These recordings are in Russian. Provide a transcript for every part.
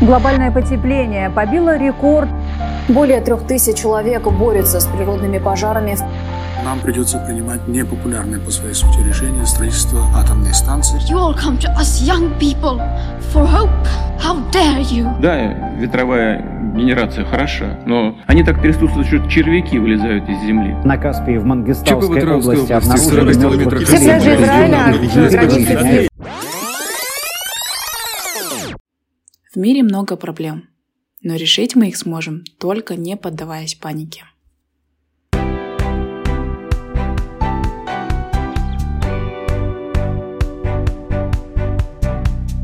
Глобальное потепление побило рекорд. Более трех тысяч человек борются с природными пожарами. Нам придется принимать непопулярные по своей сути решения строительства атомной станции. You all come to us young people for hope. How dare you? Да, ветровая генерация хороша, но они так трясутся, что червяки вылезают из земли. На Каспии в Мангистауской области области, обнаружили 40 мертвых людей. Пляжи Израиля Регион, мире много проблем, но решить мы их сможем, только не поддаваясь панике.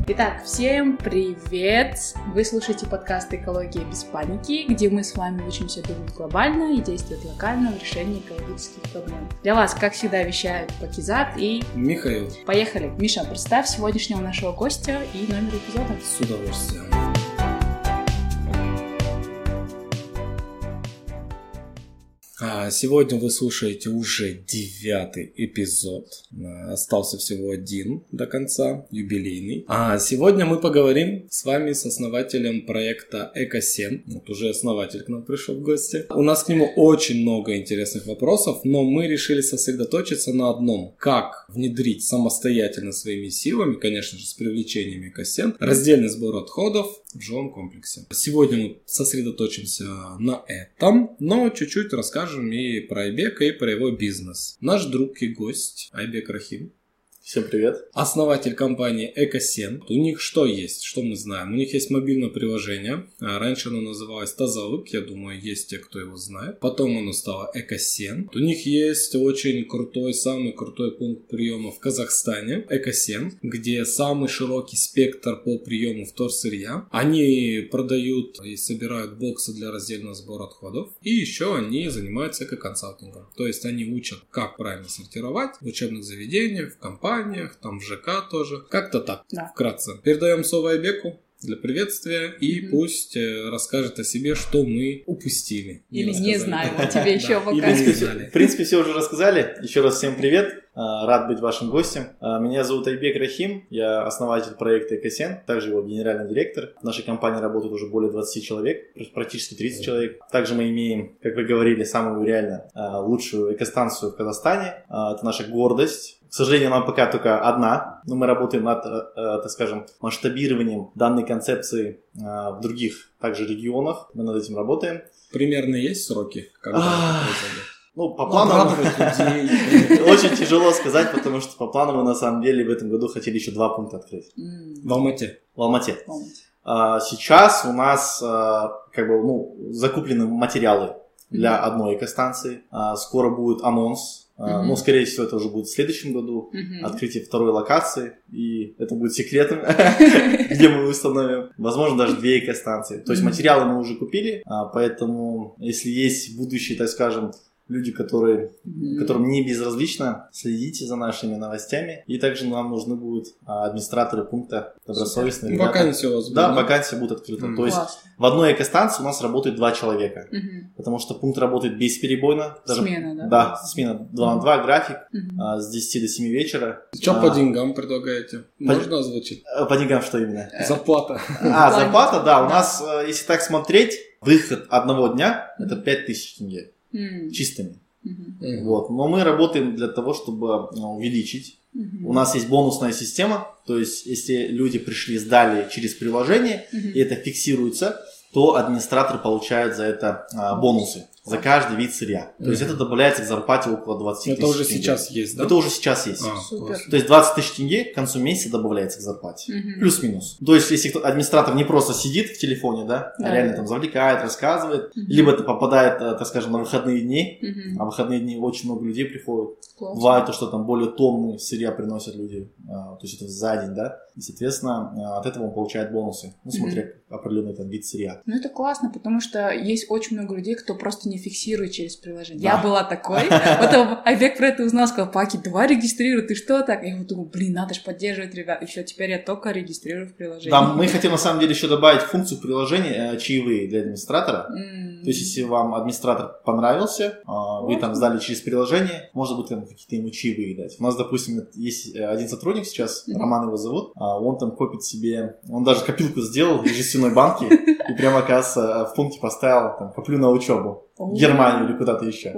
Итак, всем привет! Вы слушаете подкаст «Экология без паники», где мы с вами учимся думать глобально и действовать локально в решении экологических проблем. Для вас, как всегда, вещают Пакизат и... Михаил, Поехали! Миша, представь сегодняшнего нашего гостя и номер эпизода. с удовольствием. Сегодня вы слушаете уже девятый эпизод. А, Остался всего один до конца, юбилейный. А сегодня мы поговорим с вами с основателем проекта Экосен. Вот уже основатель к нам пришел в гости. У нас к нему очень много интересных вопросов, но мы решили сосредоточиться на одном. Как внедрить самостоятельно своими силами, конечно же, с привлечением Экосен, раздельный сбор отходов в жилом комплексе. Сегодня мы сосредоточимся на этом, но чуть-чуть расскажем и про Айбека, и про его бизнес. Наш друг и гость Айбек Рахим. Всем привет. Основатель компании Экосен. У них что есть, что мы знаем? У них есть мобильное приложение. А, Раньше оно называлось Тазалык, я думаю, есть те, кто его знает. Потом оно стало Экосен. У них есть очень крутой, самый крутой пункт приема в Казахстане, Экосен, где самый широкий спектр по приему вторсырья. Они продают и собирают боксы для раздельного сбора отходов. И еще они занимаются эко-консалтингом. То есть они учат, как правильно сортировать в учебных заведениях, в компаниях, там в ЖК тоже. Как-то так, Да. вкратце. Передаем слово Айбеку для приветствия и Мгм. пусть э, расскажет о себе, что мы упустили. Или не рассказали. знаем, вот тебе еще пока. или В принципе, не все, в принципе, все уже рассказали. Еще раз всем привет. А, Рад быть вашим гостем. А, Меня зовут Айбек Рахим. Я основатель проекта Экосен, также его генеральный директор. В нашей компании работает уже более 20 человек, практически 30 человек. Также мы имеем, как вы говорили, самую реально а, лучшую экостанцию в Казахстане. Это наша гордость. К сожалению, нам пока только одна, но мы работаем над, э, э, так скажем, масштабированием данной концепции а, в других также регионах. Мы над этим работаем. Примерно есть сроки, когда это произойдет? Ну, по Обрадовать людей. очень тяжело сказать, потому что по плану мы на самом деле в этом году хотели еще два пункта открыть В Алмате. в Алмате. А, Сейчас у нас как бы ну закуплены материалы для одной экостанции. А, Скоро будет анонс. А, Мгм. Ну, скорее всего, это уже будет в следующем году. Мгм. Открытие второй локации. И это будет секретом, где мы установим. Возможно, даже две экостанции. То есть материалы мы уже купили. а, Поэтому, если есть будущие, так скажем, люди, которые которым не безразлично, следите за нашими новостями. И также нам нужны будут а, администраторы пункта добросовестные ребята. Вакансия у вас Да, будет, вакансия будет открыта. Мгм. То есть Класс. в одной экостанции у нас работает два человека. Мгм. Потому что пункт работает бесперебойно. Смена, да? Да, смена 2 на 2, график Мгм. а, с 10 до 7 вечера. Что А, по деньгам предлагаете? Можно озвучить? а, По деньгам что именно? Заплата. А, плане- зарплата, да. У да. нас, э, если так смотреть, выход одного дня это 5000 тенге М. чистыми. Мгм. Вот. Но мы работаем для того, чтобы э, увеличить Мгм. У нас есть бонусная система, то есть если люди пришли, сдали через приложение, Мгм. и это фиксируется, то администратор получает за это а, бонусы за каждый вид сырья. То есть Мгм. это добавляется к зарплате около 20 Это тысяч уже тенге. сейчас есть, да? Это уже сейчас есть. А, Супер. То есть 20 тысяч тенге к концу месяца добавляется к зарплате. Мгм. Плюс-минус. То есть, если кто- администратор не просто сидит в телефоне, да, Да. а реально там завлекает, рассказывает, Мгм. либо это попадает, э, так скажем, на выходные дни, Мгм. а в выходные дни очень много людей приходит. Класс. Бывает то, что там более тонны сырья приносят люди, а, то есть это за день, да, и, соответственно, а, от этого он получает бонусы, ну, смотря определенный там вид сырья. Ну, это классно, потому что есть очень много людей, кто просто не фиксирует через приложение. Да. Я была такой. Потом Айбек про это узнал, сказал, Паки, давай регистрируй, ты что так? Я думаю, блин, надо же поддерживать ребят. И все, теперь я только регистрирую в приложении. Да, мы хотим на самом деле еще добавить функцию приложения э, чаевые для администратора. М. То есть, если вам администратор понравился, а, вы там сдали через приложение, можно будет там какие-то ему чаевые дать. У нас, допустим, есть э, один сотрудник сейчас, Мгм. Роман его зовут, а, он там копит себе, он даже копилку сделал в жестяной банке и прямо, оказывается, в пункте поставил, там, коплю на учебу. Германию или куда-то еще.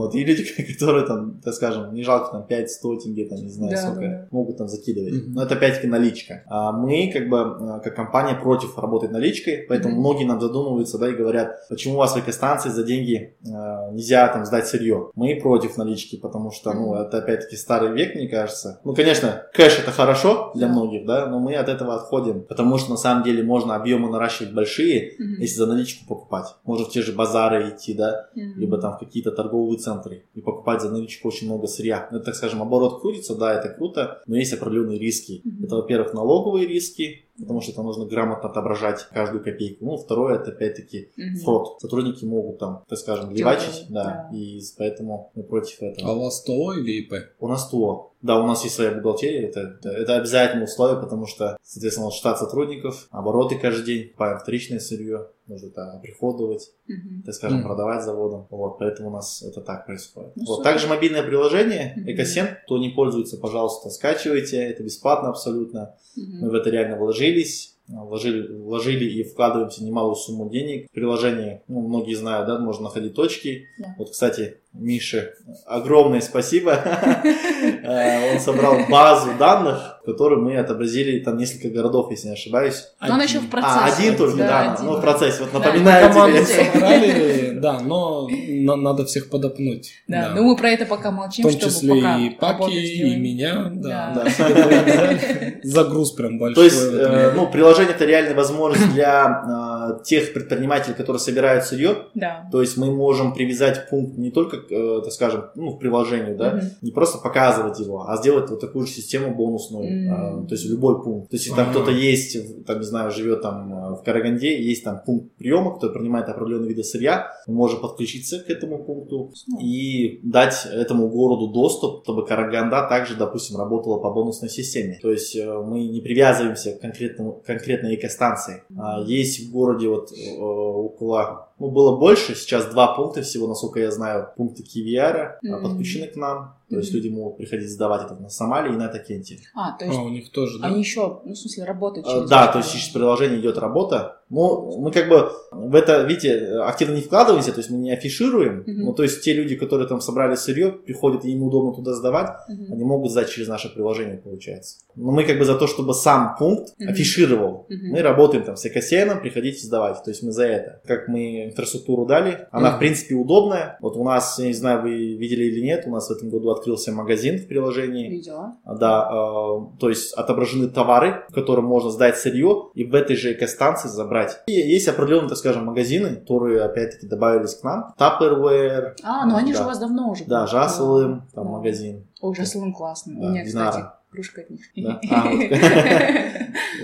Вот, и люди, которые там, так скажем, не жалко там 5-100 тенге, там, не знаю, Да, сколько, да, да. могут там закидывать. Мгм. Но это опять-таки наличка. А мы, как бы, э, как компания против работать наличкой, поэтому Мгм. многие нам задумываются, да, и говорят, почему у вас в экостанции за деньги э, нельзя там сдать сырье. Мы против налички, потому что, ну, Мгм. это опять-таки старый век, мне кажется. Ну, конечно, кэш это хорошо для многих, да, но мы от этого отходим, потому что на самом деле можно объемы наращивать большие, Мгм. если за наличку покупать. Можно в те же базары идти, да, Мгм. либо там в какие-то торговые центры и покупать за наличку очень много сырья. Ну, это, так скажем, оборот крутится, да, это круто, но есть определенные риски. Мгм. Это, во-первых, налоговые риски, потому что там нужно грамотно отображать каждую копейку. Ну, второе, это опять-таки Мгм. фрод. Сотрудники могут там, так скажем, левачить, да, да. и поэтому мы против этого. А у вас ТО или ИП? У нас ТО. Да, у нас есть своя бухгалтерия, это, это, это обязательное условие, потому что, соответственно, штат сотрудников, обороты каждый день, вторичное сырье, нужно это оприходовать, Мгм. так скажем, Мгм. продавать заводом. Вот, поэтому у нас это так происходит. Ну, вот. супер. Также мобильное приложение. Экосен, кто не пользуется, пожалуйста, скачивайте, это бесплатно абсолютно. Мгм. Мы в это реально вложились. Вложили, вложили и вкладываемся немалую сумму денег. В приложении, ну, многие знают, да, можно находить точки. Да. Вот, кстати, Мише огромное спасибо. Э, Он собрал базу данных, которую мы отобразили, там несколько городов, если не ошибаюсь. Но он еще в процессе. А, один только, да, один. ну в процессе. Вот напоминаю тебе. собрали, да, но на- надо всех подопнуть. Да, ну мы про это пока молчим, В том чтобы числе пока и Паки, и меня, да. Загруз прям большой. То есть, э, ну, приложение это реальная возможность для э, тех предпринимателей, которые собирают сырье. Да. То есть мы можем привязать пункт не только, э, так скажем, ну, в приложении, да, Мгм. не просто показывать его, а сделать вот такую же систему бонусную, э, то есть любой пункт. То есть если там Ага. кто-то есть, там, не знаю, живет там э, в Караганде, есть там пункт приема, который принимает определенные виды сырья, мы можем подключиться к этому пункту и дать этому городу доступ, чтобы Караганда также, допустим, работала по бонусной системе. То есть э, мы не привязываемся к конкретному, конкретной экостанции. А Есть в городе вот э, около, ну было больше, сейчас два пункта всего, насколько я знаю, пункты Кивиара Мгм. подключены к нам. То есть люди могут приходить сдавать это на Сомали и на Такенте. А, то есть А, у них тоже, да? они еще, ну, в смысле, работают Э, через Да, это то есть через приложение. идет работа. Ну, мы как бы в это, видите, активно не вкладываемся, то есть мы не афишируем. Мгм. Ну, то есть те люди, которые там собрали сырье, приходят, и им удобно туда сдавать, Мгм. они могут сдать через наше приложение, получается. Но мы как бы за то, чтобы сам пункт Мгм. афишировал. Мгм. Мы работаем там с экосеном, приходите сдавать. То есть мы за это. Как мы инфраструктуру дали, она Мгм. в принципе удобная. Вот у нас, я не знаю, вы видели или нет, у нас в этом году открылся магазин в приложении. Видела. Да, э, то есть отображены товары, в котором можно сдать сырье и в этой же экостанции забрать. И есть определенные, так скажем, магазины, которые опять-таки добавились к нам. Tupperware. А, ну они же да. у вас давно уже. Да. Жаслым, там Да. магазин. Ой, Жаслым классно. Да, У меня, Динара. кстати, кружка от них. Да? А, вот.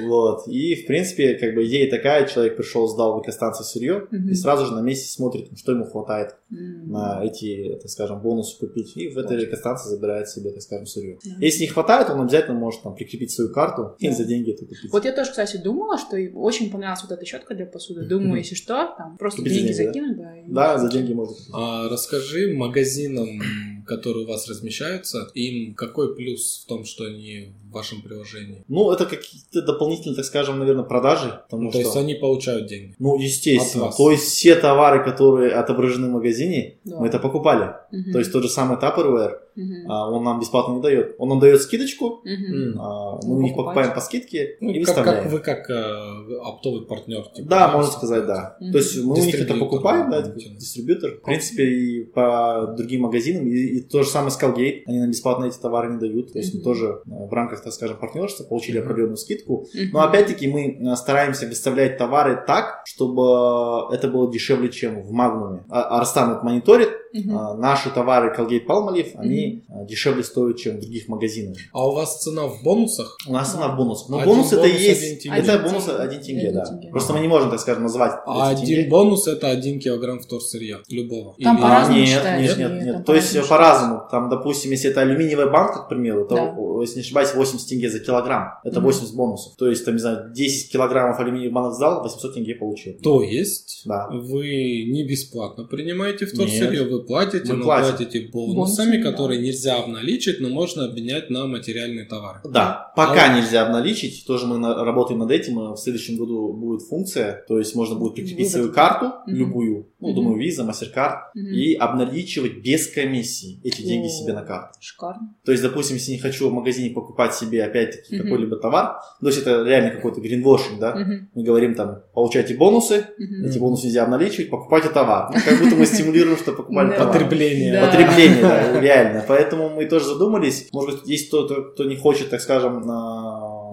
Вот. И, в принципе, как бы идея такая, человек пришел, сдал в экостанции сырье, и сразу же на месте смотрит, что ему хватает на эти, так скажем, бонусы купить. И в этой экостанции забирает себе, так скажем, сырье. Если не хватает, он обязательно может там прикрепить свою карту и за деньги это купить. Вот я тоже, кстати, думала, что очень понравилась вот эта щетка для посуды. Думаю, если что, там просто деньги деньги, да? закинуть, да. и- Да, за деньги можно купить. А расскажи магазинам, которые у вас размещаются, им какой плюс в том, что они в вашем приложении? Ну, это какие-то дополнительные, так скажем, наверное, продажи. Потому Ну, то что... есть они получают деньги. Ну, естественно. То есть все товары, которые отображены в магазине, Да. мы это покупали. Мгм. То есть тот же самый Tupperware, Мгм. а, он нам бесплатно не дает. Он нам дает скидочку, Мгм. а, Ну, мы их покупать. покупаем по скидке Ну, и как, выставляем. как вы как э, оптовый партнер. типа, Да, можно сказать, да. Мгм. То есть мы у них это покупаем, да, дистрибьютор. В принципе, и по другим магазинам, и, и то же самое Skullgate, они нам бесплатно эти товары не дают. То есть мы Мгм. тоже э, в рамках, так скажем, партнерства получили определенную скидку. Но опять-таки мы э, стараемся выставлять товары так, чтобы это было дешевле, чем в Магнуме. А Арстан это мониторит, Мгм. а, наши товары Colgate Palmolive, они а, дешевле стоят, чем в других магазинах. А у вас цена в бонусах? У нас цена в бонусах. Но Один бонус это и бонус, есть. один тенге. Это Один бонус тенге. 1 тенге, да. тенге. Просто мы не можем, так скажем, назвать А один тенге. бонус это 1 килограмм вторсырья. Любого. Там Или- по-разному нет, считается. нет, нет, Нет, То есть по-разному по-разному. Там, допустим, если это алюминиевая банка, к примеру, то, Да. если не ошибаюсь, 80 тенге за килограмм. Это Мгм. 80 бонусов. То есть, там, не знаю, 10 килограммов алюминиевых банок сдал, 800 тенге получил. То есть Да. вы не бесплатно принимаете вторсырье, вы платите, Мы но платим. платите бонусами, Бонусами, да. которые нельзя обналичить, но можно обменять на материальные товары. Да, пока нельзя обналичить, тоже мы на- работаем над этим, и в следующем году будет функция, то есть можно будет прикрепить свою карту, Мгм. любую, ну, Мгм. думаю, виза, MasterCard, Мгм. и обналичивать без комиссии эти деньги себе на карту. Шикарно. То есть, допустим, если не хочу в магазине покупать себе, опять-таки, Мгм. какой-либо товар, то есть это реально какой-то гринвошинг, да, Мгм. мы говорим там, получайте бонусы, Мгм. эти бонусы нельзя обналичивать, покупайте товар. Ну, как будто мы стимулируем, что покупали товар. Потребление. Потребление, да, реально. Поэтому мы тоже задумались. Может быть, есть кто-то, кто не хочет, так скажем.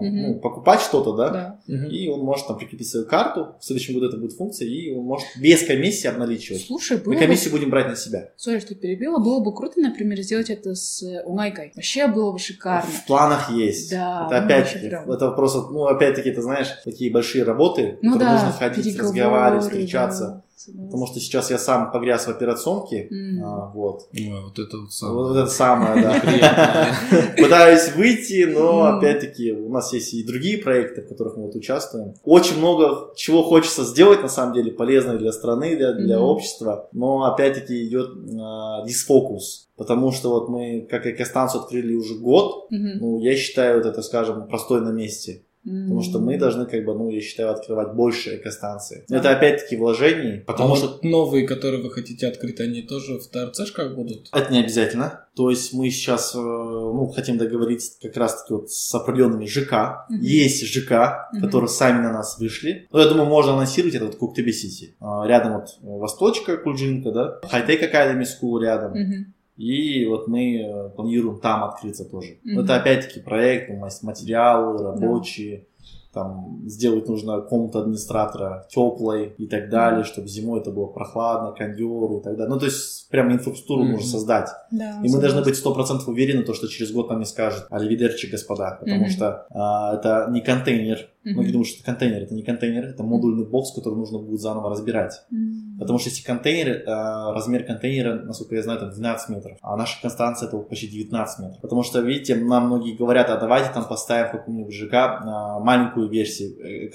Ну, покупать что-то, да? Да. И он может там прикрепить свою карту. В следующем году это будет функция, и он может без комиссии обналичивать. Слушай, было Мы бы... комиссию будем брать на себя. Сори, что перебила. Было бы круто, например, сделать это с э, Унгайкой. Вообще было бы шикарно. В планах есть. Да, это ну, опять-таки, вообще прям. это просто, ну, опять-таки, ты знаешь, такие большие работы, Ну которые да, нужно ходить, разговаривать, встречаться. да, согласна. Потому что сейчас я сам погряз в операционке, М. а, вот. Ой, вот это вот Вот самое это самое, да. Пытаюсь выйти, но опять-таки у нас есть и другие проекты, в которых мы вот участвуем. Очень много чего хочется сделать, на самом деле, полезно для страны, для, для общества, но опять-таки идет а, дисфокус. Потому что вот мы, как экостанцию, открыли уже год, Мгм. ну, я считаю, вот это, скажем, простой на месте. Потому что мы должны, как бы, ну, я считаю, открывать больше экостанций. Да. Это опять-таки вложений, А потому что вот новые, которые вы хотите открыть, они тоже в ТРЦшках будут? Это не обязательно. То есть мы сейчас э, ну, хотим договориться как раз-таки вот с определенными ЖК. Мгм. Есть ЖК, Мгм. которые сами на нас вышли. Ну, я думаю, можно анонсировать это вот Куктебе Сити. А, Рядом вот Восточка, Кульджинка, да. Хайтек Academy School рядом. Мгм. И вот мы э, планируем там открыться тоже. Но Это опять-таки проект, ну, мас- материалы рабочие. Там сделать нужно комнату администратора теплой и так далее, чтобы зимой это было прохладно, кондеры и так далее. Ну, то есть, прямо инфраструктуру Мгм. нужно создать. Да, И мы должны быть сто процентов уверены, то, что через год нам не скажут «Арриведерчи, господа», потому Мгм. что а, это не контейнер. Мгм. Многие думают, что это контейнер. Это не контейнер, это модульный бокс, который нужно будет заново разбирать. М. Потому что если контейнер, а, размер контейнера, насколько я знаю, это 12 метров, а наша констанция это почти 19 метров. Потому что, видите, нам многие говорят, а давайте там поставим в каком-нибудь ЖК а, маленькую версию э,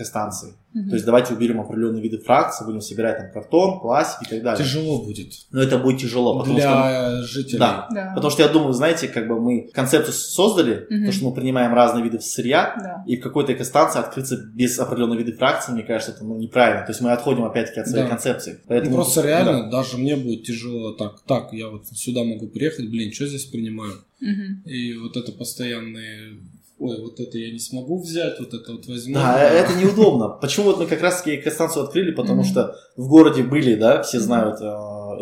То есть давайте уберем определенные виды фракций, будем собирать там картон, пластик и так далее. Тяжело будет Но это будет тяжело, потому что для жителей. Да. Да. Потому что я думаю, знаете, как бы мы концепцию создали, Мгм. то, что мы принимаем разные виды сырья, Да. и в какой-то экостанции открыться без определенной вида фракции, мне кажется, это ну, неправильно. То есть мы отходим опять-таки от своей Да. концепции. Ну, Поэтому, просто да. реально, даже мне будет тяжело так. Так, я вот сюда могу приехать, блин, что здесь принимаю? Мгм. И вот это постоянные... Ой, вот это я не смогу взять, вот это вот возьму. Да, э, это неудобно. Почему вот мы как раз таки экостанцию открыли? Потому что в городе были, да, все знают э,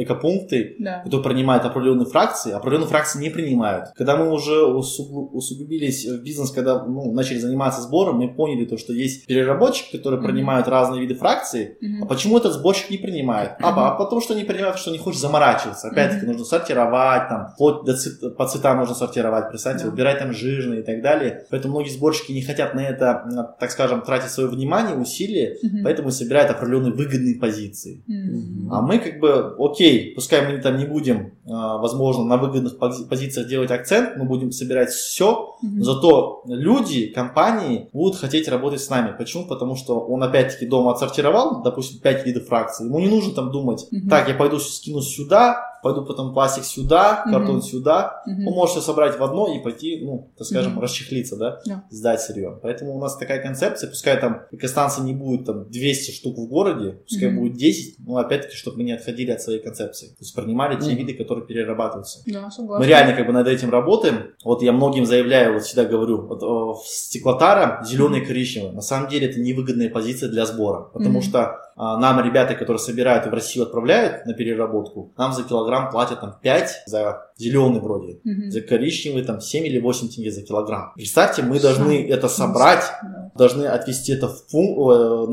экопункты, Да. которые принимают определенные фракции, а определенные фракции не принимают. Когда мы уже усугу- усугубились в бизнес, когда ну, начали заниматься сбором, мы поняли то, что есть переработчики, которые Мгм. принимают разные виды фракций, Мгм. а почему этот сборщик не принимает? А, Мгм. а потому что не принимает, что не хочет заморачиваться. Опять-таки Мгм. нужно сортировать, там, вплоть до цвет- по цветам нужно сортировать, представьте, Да. выбирать там жирные и так далее. Поэтому многие сборщики не хотят на это, так скажем, тратить свое внимание, усилия, Мгм. поэтому собирают определенные выгодные позиции. М. А мы как бы, окей, пускай мы там не будем, а, возможно, на выгодных пози- позициях делать акцент, мы будем собирать все, Мгм. зато люди, компании будут хотеть работать с нами. Почему? Потому что он опять-таки дома отсортировал, допустим, 5 видов фракций. Ему не нужно там думать, Мгм. так, я пойду скину сюда, пойду потом пластик сюда, картон сюда. Мгм. Он может все собрать в одно и пойти, ну, так скажем, Мгм. расчехлиться, да, Да. сдать сырье. Поэтому у нас такая концепция, пускай там экостанции не будет там 200 штук в городе, пускай Мгм. будет 10, но опять-таки, чтобы мы не отходили от своей концепции. То есть принимали те Мгм. виды, которые перерабатываются. Да, согласна. Мы реально как бы над этим работаем. Вот я многим заявляю, вот всегда говорю, вот о, в стеклотара зеленый и коричневый. На самом деле это невыгодная позиция для сбора, потому Мгм. что а, нам ребята, которые собирают и в Россию отправляют на переработку, нам за килограмм платят там 5 за зеленый вроде, Мгм. за коричневый там 7 или 8 тенге за килограмм. Представьте, мы должны это собрать, Да. должны отвезти это в, пун-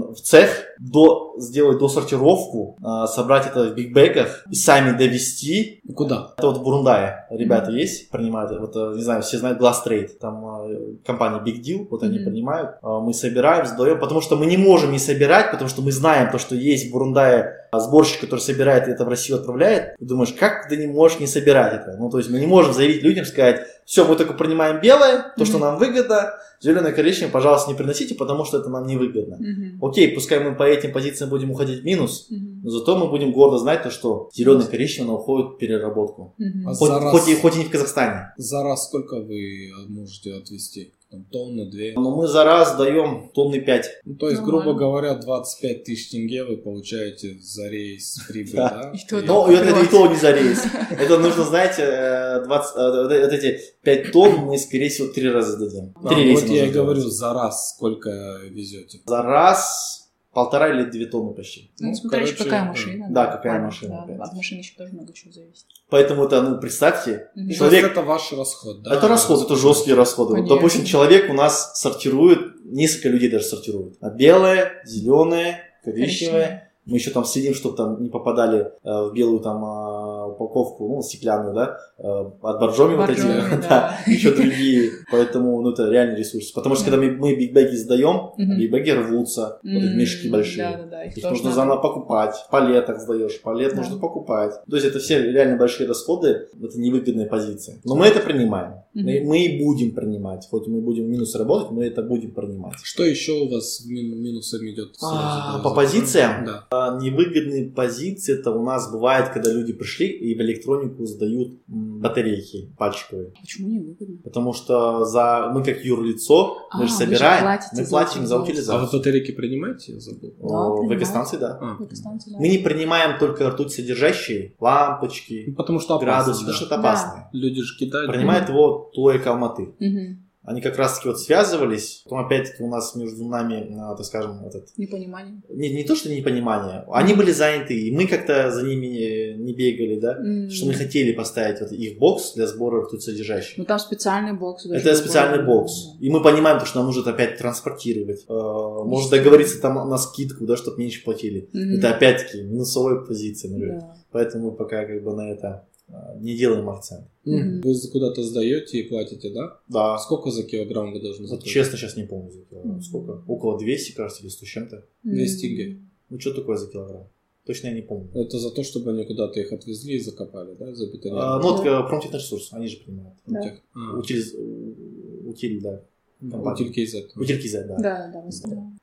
э, в цех, до, сделать досортировку, а, собрать это в бигбэгах и сами довести. Куда? Это вот в Бурундае ребята есть, принимают, вот, э, не знаю, все знают Glass Trade, там э, компания Big Deal, вот они Мгм. принимают. Мы собираем, сдаем, потому что мы не можем не собирать, потому что мы знаем то, что есть в Бурундае а, сборщик, который собирает и это в Россию отправляет. И думаешь, как ты не можешь не собирать это? Ну, то есть мы не можем заявить людям, сказать, все, мы только принимаем белое, то, что Мгм. нам выгодно, зеленое и коричневое, пожалуйста, не приносите, потому что это нам не выгодно. Мгм. Окей, пускай мы по этим позициям будем уходить в минус, Мгм. но зато мы будем гордо знать то, что зеленый и коричневый уходит в переработку. Мгм. А Хоть, раз. хоть и, хоть и не в Казахстане. За раз сколько вы можете отвезти? Там, тонну, две? Но мы за раз даем тонны 5. Ну, то есть, Нормально. грубо говоря, 25 тысяч тенге вы получаете за рейс прибыль, Да. Но это, и то не за рейс. Это нужно, знаете, э, 20, э, вот эти 5 тонн мы, скорее всего, 3 раза дадим. Три ну рейса вот я и говорю, за раз сколько везете. За раз полтора или две тонны почти. Ну, Ну, смотря еще короче, какая да. машина. Да, какая Понятно, машина, да. От машины еще тоже много чего зависит. Поэтому это, ну, представьте. То человек... это ваш расход, да? Это расход, это жесткие расходы. Вот, допустим, человек у нас сортирует, несколько людей даже сортируют. А белое, зеленое, коричневое. Мы еще там следим, чтобы там не попадали э, в белую там а, упаковку, ну, стеклянную, да, э, от боржоми вот эти, да, да. еще другие. Поэтому, ну, это реальный ресурс. Потому что, когда мы, мы бигбэги сдаем, Мгм. бигбэги рвутся, вот эти мешки большие. Да. Их Их тоже нужно надо. заново покупать. Палеток сдаешь, палет Да. нужно покупать. То есть это все реально большие расходы, это невыгодные позиции. Но мы это принимаем. Мы, Мгм. мы и будем принимать. Хоть мы будем минус работать, мы это будем принимать. Что еще у вас в мин- минусом идет? А, по позициям? Да. А невыгодные позиции это у нас бывает, когда люди пришли и в электронику сдают батарейки пальчиковые. Почему не выгодно? Потому что за мы как юрлицо, А, мы же же собираем, мы за платим за утилизацию. А вы батарейки принимаете? Я забыл. О, Да, экостанции, да. А, да. Мы не принимаем только ртуть содержащие, лампочки, ну, потому что опасно, градусы, да. потому что это Да. опасно. Люди же кидают. Принимает его Тойка Алматы. Мгм. Они как раз таки вот связывались, потом опять-таки у нас между нами, а, так скажем, этот, Непонимание. не, не то, что непонимание, они были заняты, и мы как-то за ними не, не бегали, да, М. что мы хотели поставить вот их бокс для сбора ртуть содержащих. Ну там специальный бокс. Это специальный такой. бокс. И мы понимаем, то, что нам нужно опять транспортировать. Э, Может договориться там на скидку, да, чтобы меньше платили. Мгм. Это опять-таки минусовая позиция, наверное. Да. Поэтому мы пока как бы на это э, не делаем акцент. М, Вы куда-то сдаете и платите, да? Да, А сколько за килограмм вы должны вот заплатить? честно сейчас не помню за килограмм. Сколько? Около 200, кажется, или 100 с чем-то. 200 М. тенге. Ну, что такое за килограмм? Точно я не помню. Это за то, чтобы они куда-то их отвезли и закопали, да? А, Забетонировали. ну, вот э, промтехносервис, они же принимают. Да. Тех- а, Утилиз... у- Утиль, да. Компания. Утиль KZ. Утилькиза, да. Да, да.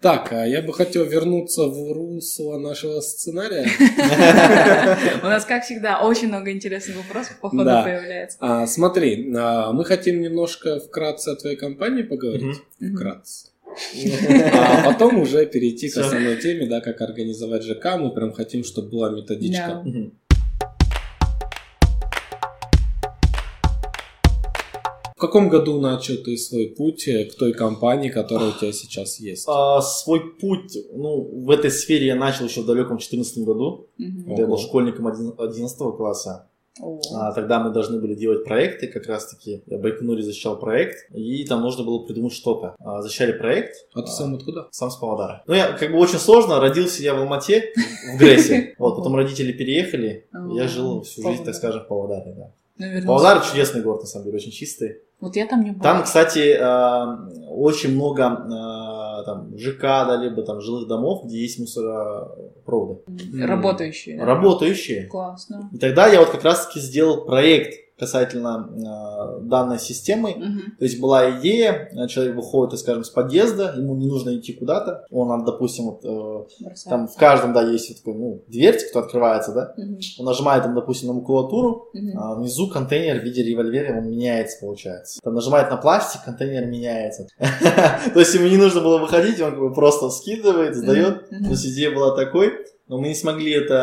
Так, а я бы хотел вернуться в русло нашего сценария. У нас, как всегда, очень много интересных вопросов по ходу появляется. А, смотри, а, мы хотим немножко вкратце о твоей компании поговорить. Вкратце. А потом уже перейти к основной теме, да, как организовать ЖК. Мы прям хотим, чтобы была методичка. Каком году начал ты свой путь э, к той компании, которая у тебя сейчас есть? А, свой путь, ну, в этой сфере я начал еще в далеком 2014 году. Когда я был школьником 11 класса. А, тогда мы должны были делать проекты, как раз таки. Я в Байконуре защищал проект, и там нужно было придумать что-то. А, защищали проект. А ты сам откуда? Сам с Павлодара. Ну, я как бы очень сложно. Родился я в Алмате, в Грессе. Вот, потом родители переехали. Я жил всю жизнь, так скажем, в Павлодаре, да. Павлодар чудесный город, на самом деле, очень чистый. Вот я там не была. Там, кстати, э, очень много э, там, ЖК, да, либо там жилых домов, где есть мусоропроводы. Работающие. да? Работающие. Классно. И тогда я вот как раз-таки сделал проект касательно э, данной системы. Мгм. То есть была идея, э, человек выходит, скажем, с подъезда, ему не нужно идти куда-то. Он, допустим, вот, э, там в каждом, да, есть вот такой, ну, дверь, кто открывается, да. Мгм. Он нажимает, там, допустим, на макулатуру, Мгм. а внизу контейнер в виде револьвера, он меняется, получается. Там нажимает на пластик, контейнер меняется. То есть ему не нужно было выходить, он просто скидывает, сдает. То есть идея была такой, но мы не смогли это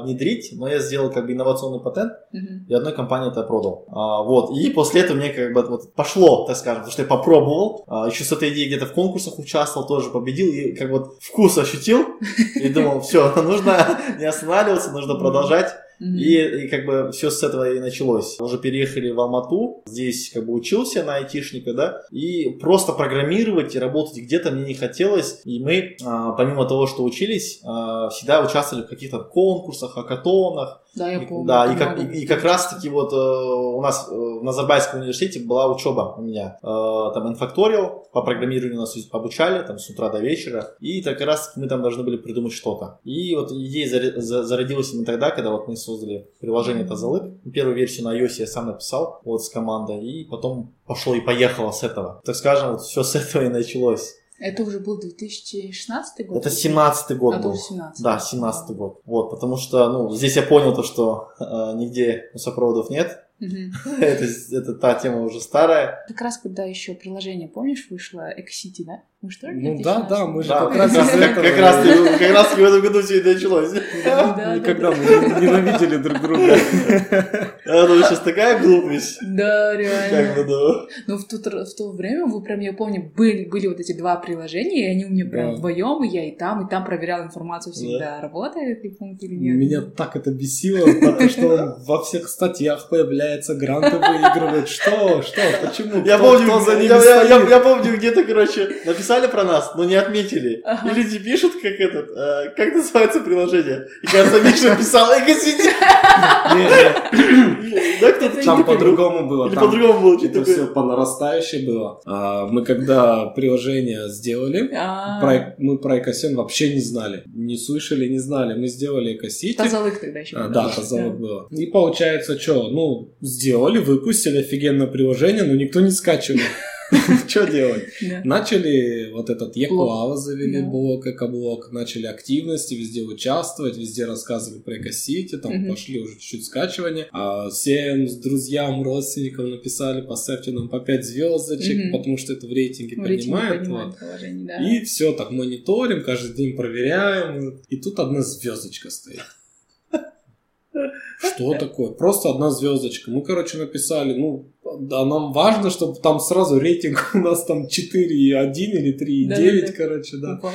э, внедрить, но я сделал как бы инновационный патент, Мгм. и одной компании это продал. А, вот, и после этого мне как бы вот пошло, так скажем, потому что я попробовал, а, еще с этой идеей где-то в конкурсах участвовал, тоже победил, и как вот вкус ощутил, и думал, все, нужно не останавливаться, нужно продолжать. И, и как бы все с этого и началось. Уже переехали в Алмату, здесь как бы учился на айтишника, да, и просто программировать и работать где-то мне не хотелось. И мы, а, помимо того, что учились, а, всегда участвовали в каких-то конкурсах, хакатонах. Да, я И- помню. да, это и как, и, и как раз таки вот э, у нас э, в Назарбайском университете была учеба у меня. Э, там инфакториал, по программированию нас обучали, там с утра до вечера. И так раз таки мы там должны были придумать что-то. И вот идея заре- за- зародилась именно тогда, когда вот мы создали приложение Тазалык. Первую версию на iOS я сам написал вот с командой. И потом пошло и поехало с этого. Так скажем, вот все с этого и началось. Это уже был 2016 год? Это 17-й год А, был. тоже 17 Да, 17 год. Вот, потому что, ну, здесь я понял то, что э, нигде сопроводов нет. Это, это та тема уже старая. Как раз когда еще приложение, помнишь, вышло Экосити, да? Мы что ли? Ну да, 2016? да, мы же Да, как раз как, из этого. как раз, как раз в этом году все это началось. Да, да, Никогда мы не- ненавидели друг друга. Я думаю, сейчас такая глупость. Да, Как реально. бы, да. Ну, в, то время, вы прям, я помню, были, были вот эти два приложения, и они у меня прям вдвоем, и я и там, и там проверяла информацию всегда, работает ли пункт или нет. Меня так это бесило, потому что он во всех статьях появляется, гранты выигрывает. Что? Что? Почему? Я помню, кто за ними я, помню, где-то, короче, написали про нас, но не отметили. Ага. И люди пишут, как этот, э, как называется приложение. И кажется, Миша писал кто-то Там по-другому было. Или там по-другому было. Это все по нарастающей было. Мы когда приложение сделали, А, мы про Экосен вообще не знали. Не слышали, не знали. Мы сделали Экосити. Тазалык тогда еще. А, да, тазовок было. И получается, что, ну, сделали, выпустили офигенное приложение, но никто не скачивал. Что делать? Начали вот этот Якуава завели блок, экоблок, начали активности, везде участвовать, везде рассказывали про экосити, там пошли уже чуть-чуть скачивания. А всем друзьям, родственникам написали, поставьте нам по 5 звездочек, потому что это в рейтинге да. И все, так мониторим, каждый день проверяем. И тут одна звездочка стоит. Что такое? Просто одна звездочка. Мы, короче, написали, ну, да, нам важно, чтобы там сразу рейтинг у нас там 4,1 или 3,9, Да-да-да. короче, да. Упал.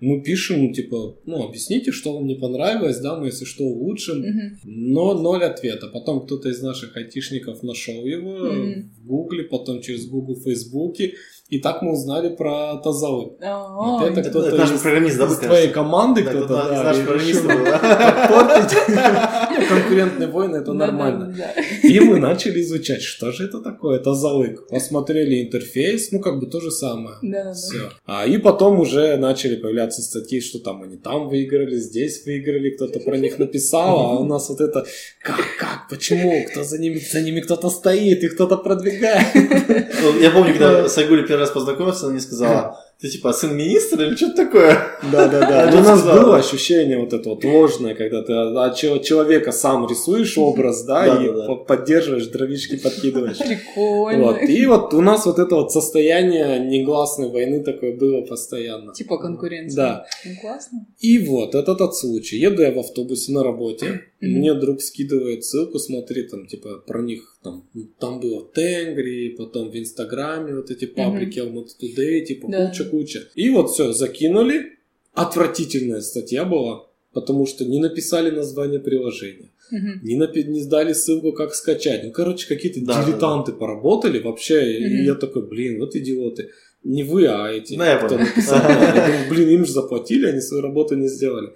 Мы пишем, ну, типа, ну, объясните, что вам не понравилось, да, мы, если что, улучшим. Мгм. Но ноль ответа. Потом кто-то из наших айтишников нашел его Мгм. в Гугле, потом через Google, в Фейсбуке. И так мы узнали про Тазалы. Это кто-то наш из, программист, да, из твоей команды, Да, кто-то, да, программистов решил был, Ну, Конкурентные войны, это нормально. И мы начали изучать, что же это такое, тазалык. Посмотрели интерфейс, ну, как бы то же самое. Все. А, и потом уже начали появляться статьи, что там они там выиграли, здесь выиграли, кто-то про них написал, а у нас вот это как, как, почему, кто за ними, за ними кто-то стоит и кто-то продвигает. Ну, Я помню, когда с Айгулей первый раз познакомился, она мне сказала, ты типа сын министра или что-то такое? Да, да, да. А У нас было ощущение вот это вот ложное, когда ты от чел- человека сам рисуешь образ, да, и поддерживаешь, дровишки подкидываешь. Прикольно. Вот. И вот у нас вот это вот состояние негласной войны такое было постоянно. Типа конкуренция. Да. Классно. И вот этот тот случай. Еду я в автобусе на работе. Мне друг скидывает ссылку, смотри, там, типа, про них, там, там было в Тенгри, потом в Инстаграме вот эти паблики, Алматы Today, типа, Да. куча-куча. И вот все, закинули. Отвратительная статья была, потому что не написали название приложения, Мгм. не, напи- не сдали ссылку, как скачать. Ну, короче, какие-то Да, дилетанты поработали вообще, и Мгм. я такой, блин, вот идиоты. Не вы, а эти, Ну, кто написал. Я думаю, блин, им же заплатили, они свою работу не сделали.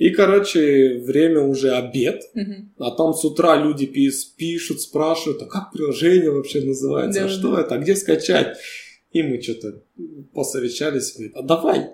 И, короче, время уже обед, Мгм. а там с утра люди пишут, спрашивают, а как приложение вообще называется, Да, а что да. это, а где скачать? И мы что-то посовещались, говорит, а давай,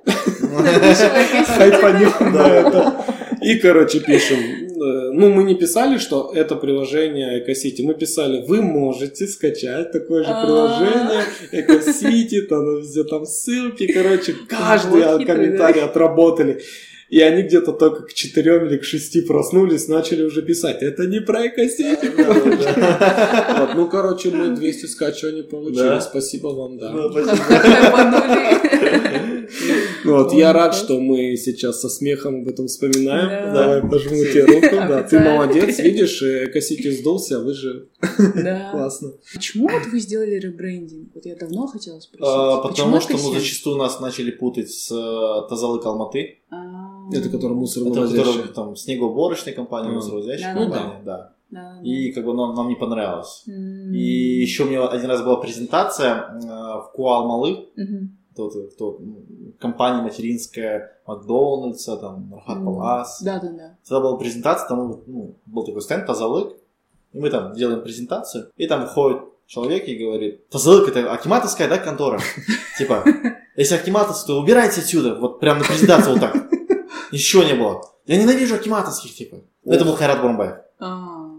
хайпанем. На это. И, короче, пишем, э, ну, мы не писали, что это приложение Экосити, мы писали, вы можете скачать такое же приложение, Экосити, там везде там ссылки, короче, каждый комментарий отработали. И они где-то только к четырем или к шести проснулись, начали уже писать. Это не про Экосити. Вот, ну, короче, мы 200 скачиваний получили. Спасибо вам, да. Ну, Вот, я рад, что мы сейчас со смехом об этом вспоминаем. Да. Давай пожму тебе руку. Да, ты молодец, видишь, э, Косити сдулся, а вы же классно. Почему вот вы сделали ребрендинг? Вот я давно хотела спросить. А, Потому что Экосен? зачастую нас начали путать с э, Тазалык Алматы. Это который мусор Это который, там снегоуборочная компания, А. мусоровозящая Да, ну компания, да. Да. И как бы нам, нам не понравилось. М. И еще у меня один раз была презентация э, в Куал-Малы, Мгм. кто, кто, компания материнская Макдональдса, там, Рахат. Палас. Да, да, да. Тогда была презентация, там ну, был такой стенд Тазалык, и мы там делаем презентацию, и там выходит человек и говорит, Тазалык, это Акиматовская, да, контора? Типа, если Акиматовская, то убирайте отсюда, вот прям на презентации вот так. Еще не было. Я ненавижу Акиматовских, типа. Это был Хайрат Бормбаев. А.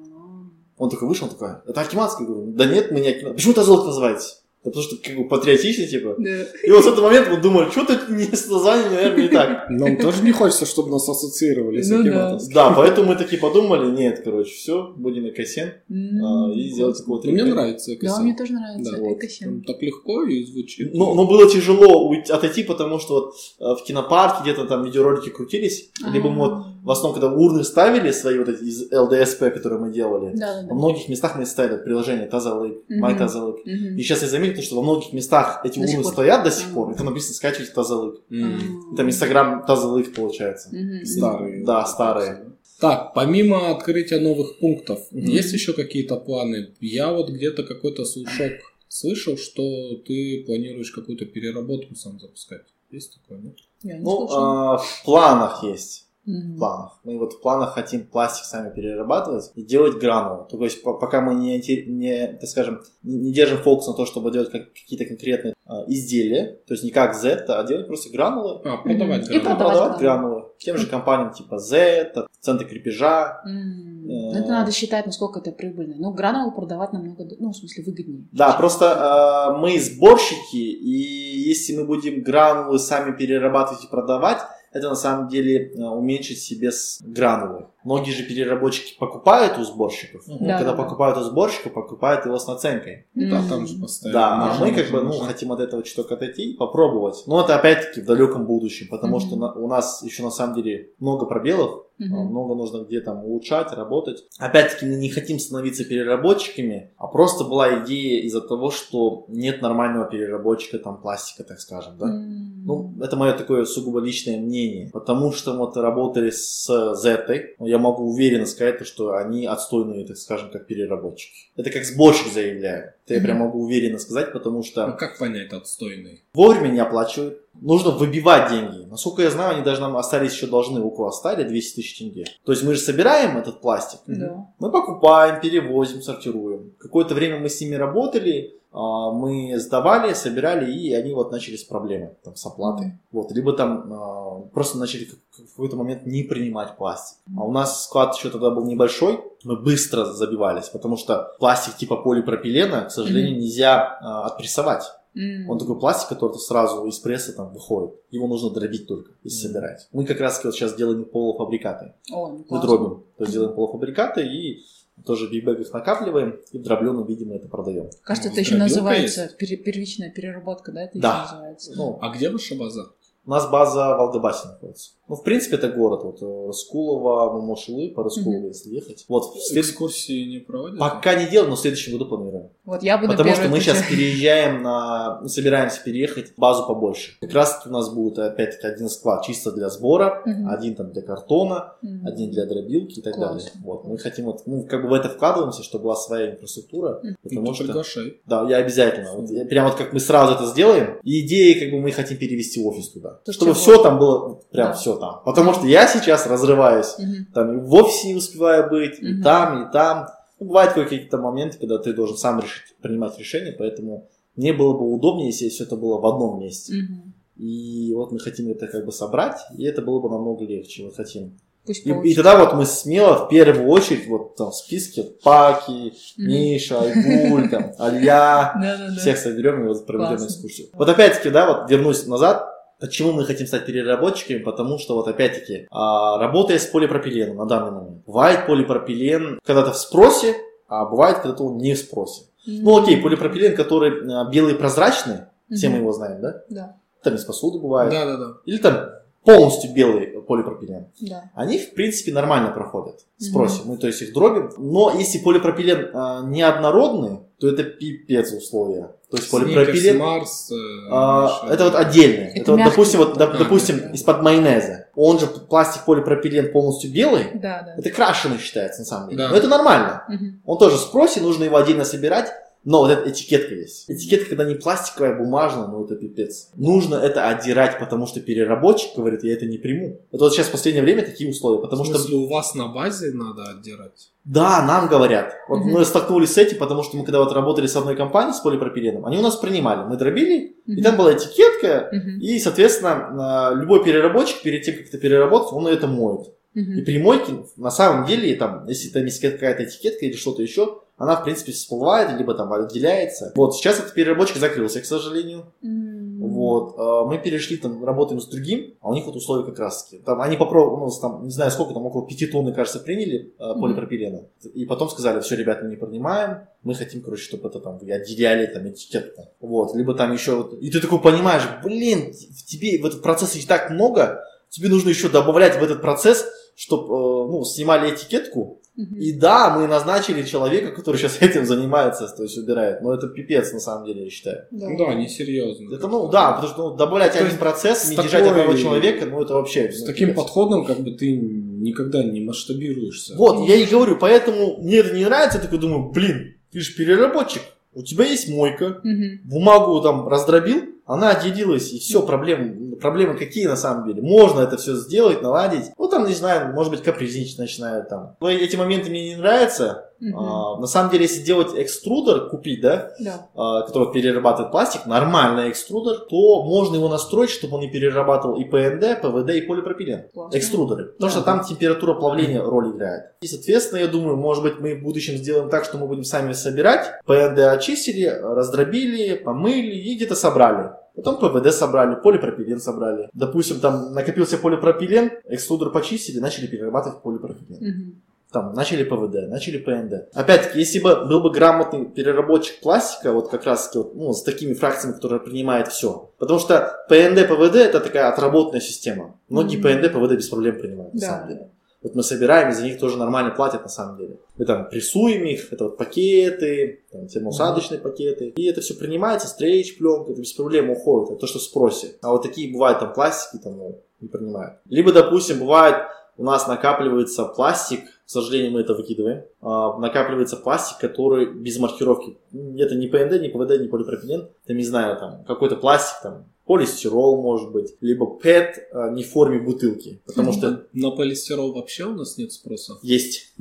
Он такой вышел, он такой, это Акиматовская? Я говорю, да нет, мы не Акиматовская. Почему Тазалык называете? Да потому что как бы патриотично, типа. Да. И вот с этого момента мы думали, что-то не с названием, наверное, не так. Нам тоже не хочется, чтобы нас ассоциировали с Ну да. Акиматовским. Да, поэтому мы такие подумали, нет, короче, все, будем на Касен М. а, и сделать какого-то Ну, Мне нравится Да, Экосен. мне тоже нравится. Да, вот. Там так легко и звучит. Ну, но было тяжело уйти- отойти, потому что вот э, в кинопарке где-то там видеоролики крутились, либо мы вот в основном, когда урны ставили свои вот эти из ЛДСП, которые мы делали, Да, да, во да. многих местах мы ставили приложение Тазалык. Май Тазалык. И сейчас я заметил, что во многих местах эти урны стоят до сих пор, и там написано скачивайте Тазалык. Там Инстаграм Тазалык получается. Старые. Да, старые. Так, помимо открытия новых пунктов, есть еще какие-то планы? Я вот где-то какой-то слушок слышал, что ты планируешь какую-то переработку сам запускать. Есть такое, нет? Я не Ну, а, в планах есть. В планах. Мы вот в планах хотим пластик сами перерабатывать и делать гранулы. То есть по- пока мы не, не, так скажем, не держим фокус на то, чтобы делать как- какие-то конкретные а, изделия, то есть не как Z, а делать просто гранулы. А, продавать гранулы. И И продавать продавать гранулы. гранулы. Тем же компаниям типа Z, центры крепежа. М. Э. Это надо считать, насколько это прибыльно. Ну, гранулу продавать намного, ну, в смысле, выгоднее. Да, просто а, мы сборщики, и если мы будем гранулы сами перерабатывать и продавать, это на самом деле а, уменьшит себе с гранулы. Многие же переработчики покупают у сборщиков. Ну, Да, когда да, покупают у сборщика, покупают его с наценкой. Да, там же постоянно. Да, а мы как бы ну, хотим от этого чуток отойти и попробовать. Но это опять-таки в далеком будущем, потому Мгм. что на- у нас еще на самом деле много пробелов, А, много нужно где там улучшать, работать. Опять-таки мы не хотим становиться переработчиками, а просто была идея из-за того, что нет нормального переработчика там пластика, так скажем, да. М. Ну, это мое такое сугубо личное мнение. Потому что вот работали с Зетой, я могу уверенно сказать, то, что они отстойные, так скажем, как переработчики. Это как сборщик заявляю. Это я прям могу уверенно сказать, потому что Ну как понять отстойный? вовремя не оплачивают. Нужно выбивать деньги. Насколько я знаю, они даже нам остались еще должны около 100 или 200 тысяч тенге. То есть мы же собираем этот пластик, Да. мы покупаем, перевозим, сортируем. Какое-то время мы с ними работали, мы сдавали, собирали, и они вот начались проблемы там, с оплатой. Вот. Либо там а, просто начали в какой-то момент не принимать пластик. А у нас склад еще тогда был небольшой, мы быстро забивались, потому что пластик типа полипропилена, к сожалению, Мгм. нельзя а, отпрессовать. М. Он такой пластик, который сразу из пресса там выходит. Его нужно дробить только и собирать. Мы как раз вот сейчас делаем полуфабрикаты. Ну, Мы классно. дробим. То есть делаем полуфабрикаты и тоже в бигбэгах накапливаем и в дробленом мы это продаем. Кажется, Ну, это еще называется пере- первичная переработка, да? Это Да. еще называется. Ну, А где ваша база? У нас база в Волгобасе находится. Ну, в принципе, это город. Вот э, Раскулово, Мамошилы, по Раскулову, Мгм. если ехать. Вот, в след- Экскурсии не проводят? пока не делаем, но в следующем году планируем. Вот я буду Потому что мы сейчас переезжаем на... ну, собираемся переехать в базу побольше. Как раз у нас будет опять-таки один склад чисто для сбора, Мгм. один там для картона, М. один для дробилки и так Класс. далее. Вот. Мы хотим вот, ну, как бы в это вкладываемся, чтобы была своя инфраструктура. Ну, потому ты что... приглашай. Да, я обязательно. Вот, я- прям вот как мы сразу это сделаем, и идеи как бы мы хотим перевести офис туда. То чтобы есть все там было, прям Да. все там. Потому что я сейчас разрываюсь. Мгм. Там и в офисе не успеваю быть, и Мгм. там, и там. Ну, бывают какие-то моменты, когда ты должен сам решить, принимать решения, поэтому мне было бы удобнее, если все это было в одном месте. Мгм. И вот мы хотим это как бы собрать, и это было бы намного легче. Мы хотим Пусть и, и тогда вот мы смело в первую очередь вот там в списке Паки, Мгм. Миша, Айгуль, там, Алья, всех соберем и вот проведем экскурсию. Вот опять-таки, да, вот вернусь назад, Почему мы хотим стать переработчиками? Потому что вот опять-таки, а, работая с полипропиленом на данный момент, бывает полипропилен когда-то в спросе, а бывает когда-то он не в спросе. Ну окей, полипропилен, который а, белый и прозрачный, все мы его знаем, да? Да, Там из посуды бывает. Да, да, да. Или там полностью белый полипропилен. да. Они, в принципе, нормально проходят. работает. В спросе. Мы, то есть, их дробим. Но если полипропилен а, неоднородный, то это пипец условия. То есть полипропилен... Сникерс, Марс. э, А, это вот отдельно. Это Это, вот, допустим, вот, доп- допустим, Да. из-под майонеза. Он же пластик полипропилен полностью белый. Да, да. Это крашеный считается на самом деле. Да. Но это нормально. Мгм. Он тоже в спросе, нужно его отдельно собирать. Но вот эта этикетка есть. Этикетка, когда не пластиковая, а бумажная, ну это пипец. Нужно это отдирать, потому что переработчик говорит, я это не приму. Это вот сейчас в последнее время такие условия, потому В что... смысле, у вас на базе надо отдирать? Да, нам говорят. Вот Мгм. мы столкнулись с этим, потому что мы когда вот работали с одной компанией, с полипропиленом, они у нас принимали. Мы дробили, и Мгм. там была этикетка, Мгм. и, соответственно, любой переработчик перед тем, как это переработать, он это моет. И Мгм. при мойке, на самом деле, там, если там есть какая-то этикетка или что-то еще, она, в принципе, всплывает, либо там отделяется. Вот, сейчас этот переработчик закрылся, к сожалению. М. Вот, а, мы перешли, там, работаем с другим, а у них вот условия как раз таки. Там, они попробовали, ну, там, не знаю сколько, там, около 5 тонн, кажется, приняли Мгм. полипропилена. И потом сказали, все, ребят, мы не принимаем, мы хотим, короче, чтобы это там, вы отделяли, там, этикетку. Вот, либо там еще, вот, и ты такой понимаешь, блин, в тебе в этот процесс и так много, тебе нужно еще добавлять в этот процесс, чтобы, ну, снимали этикетку, И да, мы назначили человека, который сейчас этим занимается, то есть убирает. Но это пипец, на самом деле, я считаю. Да. Да, несерьезно. Это, ну, да, потому что ну, добавлять То один процесс, не держать такой- одного человека, ну, это вообще... С ну, таким пипец. подходом, как бы ты никогда не масштабируешься. Вот, я и говорю, поэтому мне это не нравится, я такой думаю, блин, ты же переработчик, у тебя есть мойка, Мгм. бумагу там раздробил, она отделилась, и все, проблемы, проблемы какие на самом деле? Можно это все сделать, наладить. Ну, там, не знаю, может быть, капризничать начинают там. Но эти моменты мне не нравятся. Мгм. А, на самом деле, если делать экструдер, купить, да, Да. а, который перерабатывает пластик, нормальный экструдер, то можно его настроить, чтобы он не перерабатывал и ПНД, ПВД и полипропилен. Классно. Экструдеры. Потому Да. что там температура плавления роль играет. И, соответственно, я думаю, может быть, мы в будущем сделаем так, что мы будем сами собирать. ПНД очистили, раздробили, помыли и где-то собрали. Потом ПВД собрали, полипропилен собрали. Допустим, там накопился полипропилен, экструдер почистили, начали перерабатывать полипропилен Мгм. Там, начали ПВД, начали ПНД. Опять-таки, если бы был бы грамотный переработчик пластика, вот как раз вот, ну, с такими фракциями, которые принимает все. Потому что ПНД, ПВД это такая отработанная система. Многие. ПНД, ПВД без проблем принимают, на Да. самом деле. Вот мы собираем, за них тоже нормально платят на самом деле. Мы там прессуем их, это вот пакеты, там, термоусадочные пакеты. И это все принимается, стрейч, пленка, это без проблем уходит, это то, что в спросе. А вот такие бывают там пластики, там, ну, не принимают. Либо, допустим, бывает, у нас накапливается пластик, к сожалению, мы это выкидываем, а, накапливается пластик, который без маркировки. Это не ПНД, не ПВД, не полипропилен, это, не знаю, там, какой-то пластик, там, полистирол, может быть, либо ПЭТ а, не в форме бутылки, потому что На полистирол вообще у нас нет спроса. есть,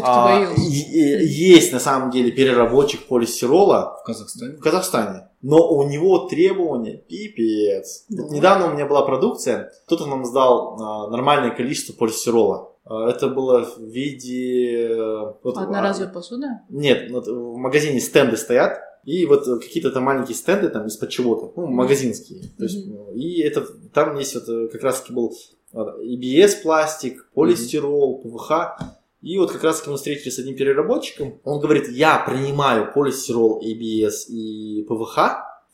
а, есть на самом деле переработчик полистирола В Казахстане? в Казахстане, но у него требования пипец. Да. Вот недавно у меня была продукция, кто-то нам сдал а, нормальное количество полистирола. А, Это было в виде... э, вот, Одноразовая посуда? Нет, вот в магазине стенды стоят, и вот э, какие-то там маленькие стенды там из-под чего-то, ну, магазинские. То есть, ну, и это, там есть вот э, как раз таки был э, EBS пластик, полистирол, ПВХ. И вот как раз таки мы встретились с одним переработчиком. Он говорит, я принимаю полистирол, ABS и ПВХ,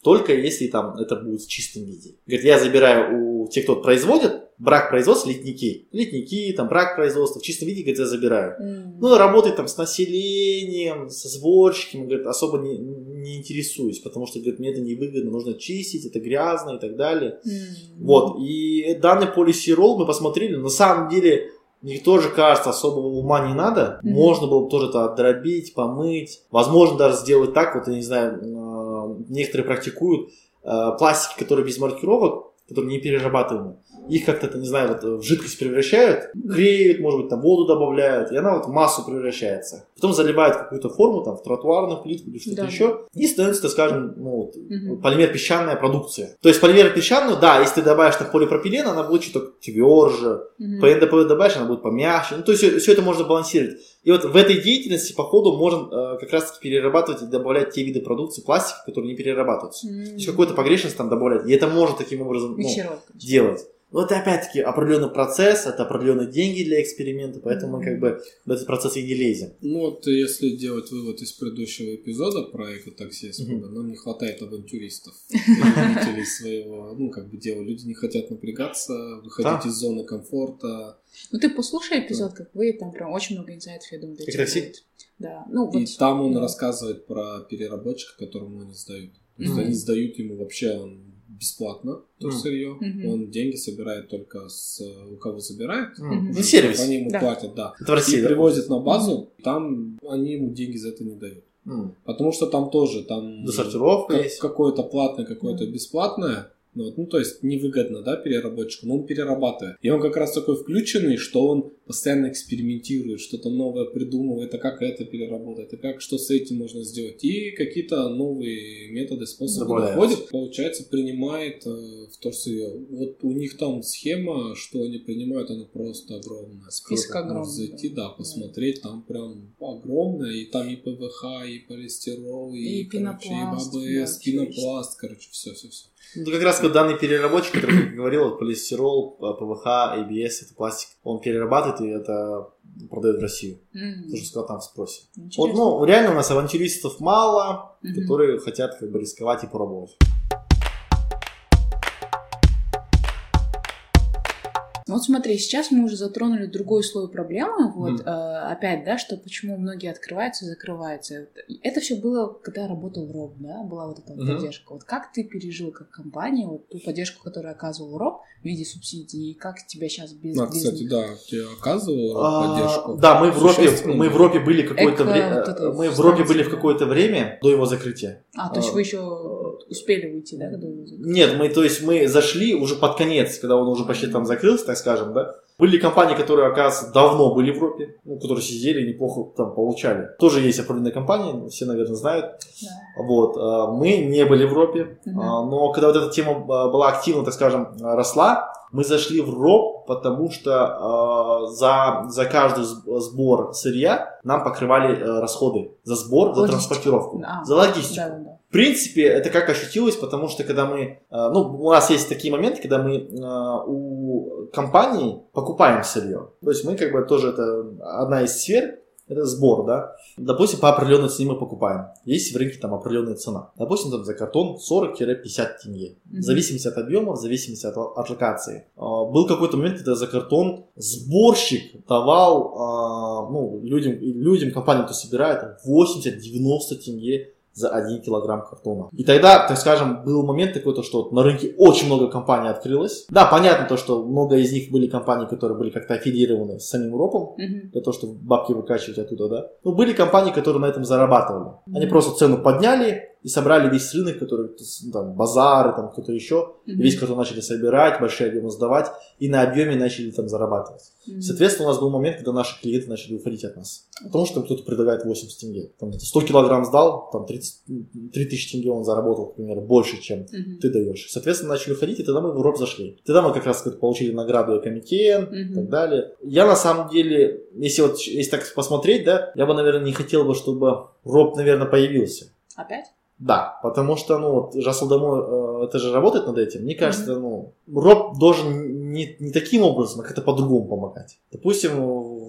только если там это будет в чистом виде. Говорит, я забираю у тех, кто производит, брак производства, литники. Литники, там брак производства, в чистом виде, говорит, я забираю. М. Ну, работает там с населением, со сборщиками, говорит, особо не, не интересуюсь, потому что, говорит, мне это невыгодно, нужно чистить, это грязно и так далее. М. Вот, и данный полисирол мы посмотрели, на самом деле, мне тоже кажется, особого ума не надо. Мгм. Можно было бы тоже это отдробить, помыть. Возможно, даже сделать так, вот, я не знаю, э, некоторые практикуют э, пластики, которые без маркировок, которые не перерабатываемы. Их как-то, не знаю, вот в жидкость превращают, греют, может быть, там воду добавляют, и она вот в массу превращается. Потом заливают какую-то форму, там, в тротуарную плитку или что-то Да. еще, и становится, так скажем, ну, вот, Мгм. полимер песчаная продукция. То есть полимер песчаную, да, если ты добавишь там полипропилен, она будет чуть тверже, Мгм. ПНДП добавишь, она будет помягче. Ну, то есть все, это можно балансировать. И вот в этой деятельности, по ходу, можно э, как раз-таки перерабатывать и добавлять те виды продукции пластика, которые не перерабатываются. М. То есть какую-то погрешность там добавлять. И это можно таким образом ну, Миксировка. делать. Но это опять-таки определенный процесс, это определенные деньги для эксперимента, поэтому мы как бы в этот процесс и не лезем. Ну вот если делать вывод из предыдущего эпизода про экотакси, Мгм. нам не хватает авантюристов, любителей своего, ну как бы дела. Люди не хотят напрягаться, выходить Да. из зоны комфорта. Ну ты послушай эпизод, как вы, там прям очень много инсайтов, я думаю, для тебя. Да, ну И вот. там он да. рассказывает про переработчика, которому они сдают. То есть Мгм. они сдают ему вообще он бесплатно то Мгм. сырье. Мгм. Он деньги собирает только с у кого забирает. Мгм. Ну, сервис. Они ему Да. платят, да. Это в России, и да? привозят на базу, там они ему деньги за это не дают. М. Потому что там тоже там Досортировка как- есть. какое-то платное, какое-то бесплатное. Ну, вот, ну, то есть невыгодно, да, переработчику, но он перерабатывает. И он как раз такой включенный, что он постоянно экспериментирует, что-то новое придумывает, а как это переработать, а как, что с этим можно сделать. И какие-то новые методы, способы Добавляет. находит, получается, принимает э, в то сырье. Вот у них там схема, что они принимают, она просто огромная. Список огромный, Зайти, да. да, посмотреть, там прям огромная, и там и ПВХ, и полистирол, и, И короче, пенопласт, и АБС, пенопласт, короче, все-все-все. Ну, как раз вот данный переработчик, который я говорил, вот полистирол, ПВХ, ABS, это пластик, он перерабатывает и это продает в Россию. М, Тоже сказал там в спросе. интересно. Вот, ну, реально у нас авантюристов мало, Мгм. которые хотят как бы рисковать и попробовать. Ну Вот смотри, сейчас мы уже затронули другой слой проблемы. Вот Мгм. э, опять, да, что почему многие открываются и закрываются. Это все было, когда работал Роб, да, была вот эта вот Мгм. поддержка. Вот как ты пережил как компания вот ту поддержку, которую оказывал Роб в виде субсидий, и как тебя сейчас без, А, без кстати, них? да, тебе оказывал А, поддержку. Да, мы в Европе, Существенно? мы в Европе были какое-то время, вот это мы в Европе были в какое-то время до его закрытия. А, то есть а, вы еще успели выйти, да, когда? Нет, мы, то есть мы зашли уже под конец, когда он уже почти там закрылся, так скажем, да. Были компании, которые, оказывается, давно были в Европе, ну, которые сидели и неплохо там получали. Тоже есть определенные компании, все, наверное, знают. Да. Вот, а, мы не были в Европе, Мгм. а, но когда вот эта тема а, была активно, так скажем, росла, мы зашли в РОП, потому что а, за, за каждый сб- сбор сырья нам покрывали а, расходы за сбор, за Логистику. транспортировку, А, за логистику. Да, да, да. В принципе, это как ощутилось, потому что когда мы, э, ну, у нас есть такие моменты, когда мы э, у компаний покупаем сырье. То есть мы как бы тоже, это одна из сфер, это сбор, да. Допустим, по определенной цене мы покупаем. Есть в рынке там определенная цена. Допустим, там за картон 40-50 тенге. В Мгм. зависимости от объема, в зависимости от, от локации. А, Был какой-то момент, когда за картон сборщик давал а, ну, людям, людям, компаниям, кто собирает, там 80-90 тенге за 1 килограмм картона. И тогда, так скажем, был момент такой, то, что вот на рынке очень много компаний открылось. Да, понятно то, что много из них были компании, которые были как-то аффилированы с самим ропом, Мгм. для того, чтобы бабки выкачивать оттуда, да. Но были компании, которые на этом зарабатывали. Они Мгм. просто цену подняли и собрали весь рынок, который, там, базары, там, кто-то еще. И Мгм. весь картон начали собирать, большие объемы сдавать, и на объеме начали там зарабатывать. Мгм. Соответственно, у нас был момент, когда наши клиенты начали уходить от нас. Потому что кто-то предлагает 80 тенге. Там, 100 килограмм сдал, там 30, 3000 тенге он заработал, к примеру, больше, чем Мгм. ты даешь. Соответственно, начали уходить, и тогда мы в Европу зашли. Тогда мы как раз как, получили награду Экомикен и Мгм. так далее. Я на самом деле, если вот если так посмотреть, да, я бы, наверное, не хотел бы, чтобы Роб, наверное, появился. Опять? Да, потому что, ну, вот Жасл домой, э, это же работает над этим. Мне кажется, ну, Роб должен не, не таким образом, а как-то по-другому помогать. Допустим,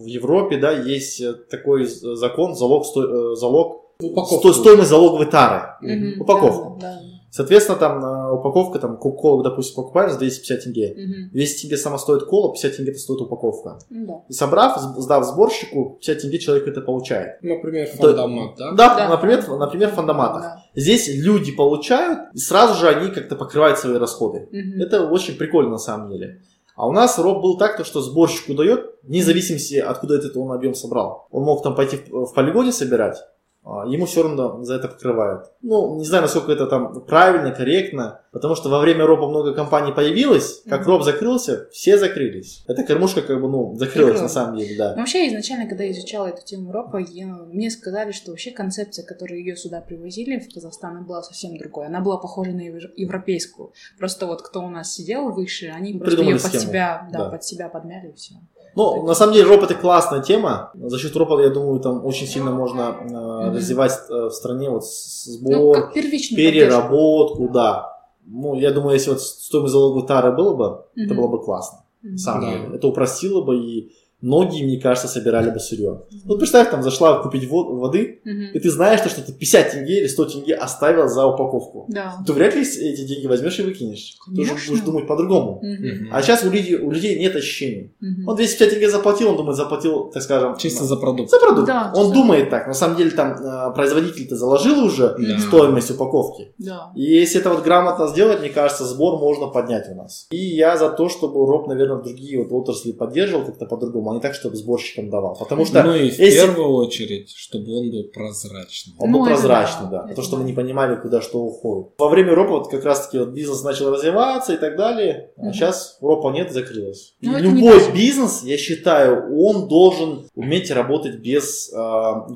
в Европе, да, есть э, такой закон, залог, сто- э, залог Упаковку. сто- стоимость залоговой тары. Мгм. Упаковку. Да, да, Соответственно, там э, упаковка, там, кока-колу, допустим, покупаешь за 250 тенге. Мгм. 200 тенге сама стоит кола, 50 тенге это стоит упаковка. Ну да. И собрав, сдав сборщику, 50 тенге человек это получает. Например, То- фандомат, да? Да, Да. например, например, фандоматах. Да. Здесь люди получают, и сразу же они как-то покрывают свои расходы. Мгм. Это очень прикольно на самом деле. А у нас роб был так, то, что сборщику дает, вне зависимости, откуда этот он объем собрал. Он мог там пойти в, полигоне собирать, ему все равно за это покрывают. Ну, не знаю, насколько это там правильно, корректно, потому что во время роба много компаний появилось, как Мгм. роб закрылся, все закрылись. Эта кормушка как бы, ну, закрылась на Закрылась. самом деле, Ну, да. Вообще, изначально, когда я изучала эту тему ропа, я- мне сказали, что вообще концепция, которую ее сюда привозили, в Казахстан, была совсем другой. Она была похожа на евро- европейскую. Просто вот кто у нас сидел выше, они просто ее под схему. себя, да, Да. под себя подмяли и все. Ну, на самом деле, роп это классная тема. За счет ропа, я думаю, там очень сильно можно э, Мгм. развивать э, в стране вот Ну, сбор, как первичную поддержку. переработку, да. ну, я думаю, если вот стоимость залоговой тары было бы, это Мгм. было бы классно. Самом Да. деле. Это упростило бы и многие, мне кажется, собирали бы сырье. Вот представь, там зашла купить во- воды, Мгм. и ты знаешь, что ты 50 тенге или 100 тенге оставил за упаковку. Да. Ты вряд ли эти деньги возьмешь и выкинешь. Ты уже Конечно. будешь думать по-другому. Мгм. А сейчас у людей, у людей нет ощущений. Мгм. Он 250 тенге заплатил, он думает, заплатил, так скажем, Чисто на- за продукт. за продукт. Да, он за- думает так. На самом деле там э, производитель-то заложил уже Да. стоимость упаковки. Да. И если это вот грамотно сделать, мне кажется, сбор можно поднять у нас. И я за то, чтобы РОП, наверное, другие вот отрасли поддерживал как-то по-другому, а не так, чтобы сборщикам давал. Потому что ну и в если- первую очередь, чтобы он был прозрачный. он был Ну, это прозрачный, да, да. То, что мы не понимали, куда что уходит. Во время РОПа вот как раз-таки вот бизнес начал развиваться и так далее. А сейчас РОПа нет, закрылось. И Ну, любой бизнес, я считаю, он должен уметь работать без а,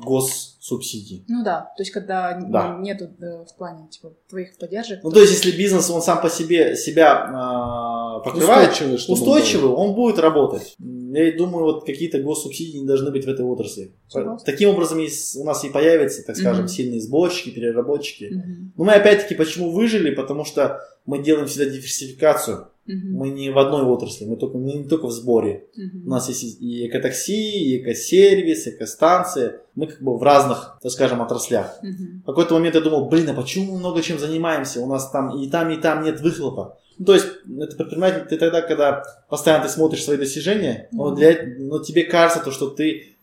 госсубсидий. Ну да, то есть когда Да. нету э, в плане типа твоих поддержек. Ну, то есть, если бизнес, он сам по себе себя а, покрывает, Устойчивый, он устойчивый, он будет работать. Я и думаю, вот какие-то госсубсидии не должны быть в этой отрасли. Согласна. Таким образом, есть- у нас и появятся, так скажем, Мгм. сильные сборщики, переработчики. Мгм. Но мы опять-таки почему выжили? Потому что мы делаем всегда диверсификацию. Мгм. Мы не в одной отрасли, мы, только, мы не только в сборе. Мгм. У нас есть и экотакси, и экосервис, экостанции. Мы как бы в разных, так скажем, отраслях. Мгм. В какой-то момент я думал, блин, а почему мы много чем занимаемся? У нас там и там, и там нет выхлопа. Ну, то есть, это предприниматель, ты тогда, когда постоянно ты смотришь свои достижения, но, Мгм. для, но тебе кажется, то, что ты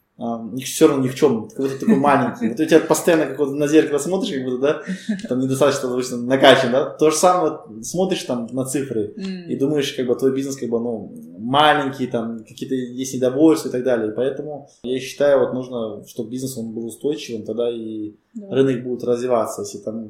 все равно ни в чем, какой-то такой маленький. Вот у тебя постоянно как вот на зеркало смотришь, как будто, да, там недостаточно допустим, накачан, да. То же самое смотришь там на цифры и думаешь, как бы твой бизнес как бы, ну, маленький, там какие-то есть недовольства и так далее. Поэтому я считаю, вот нужно, чтобы бизнес он был устойчивым, тогда и Да. рынок будет развиваться. Если там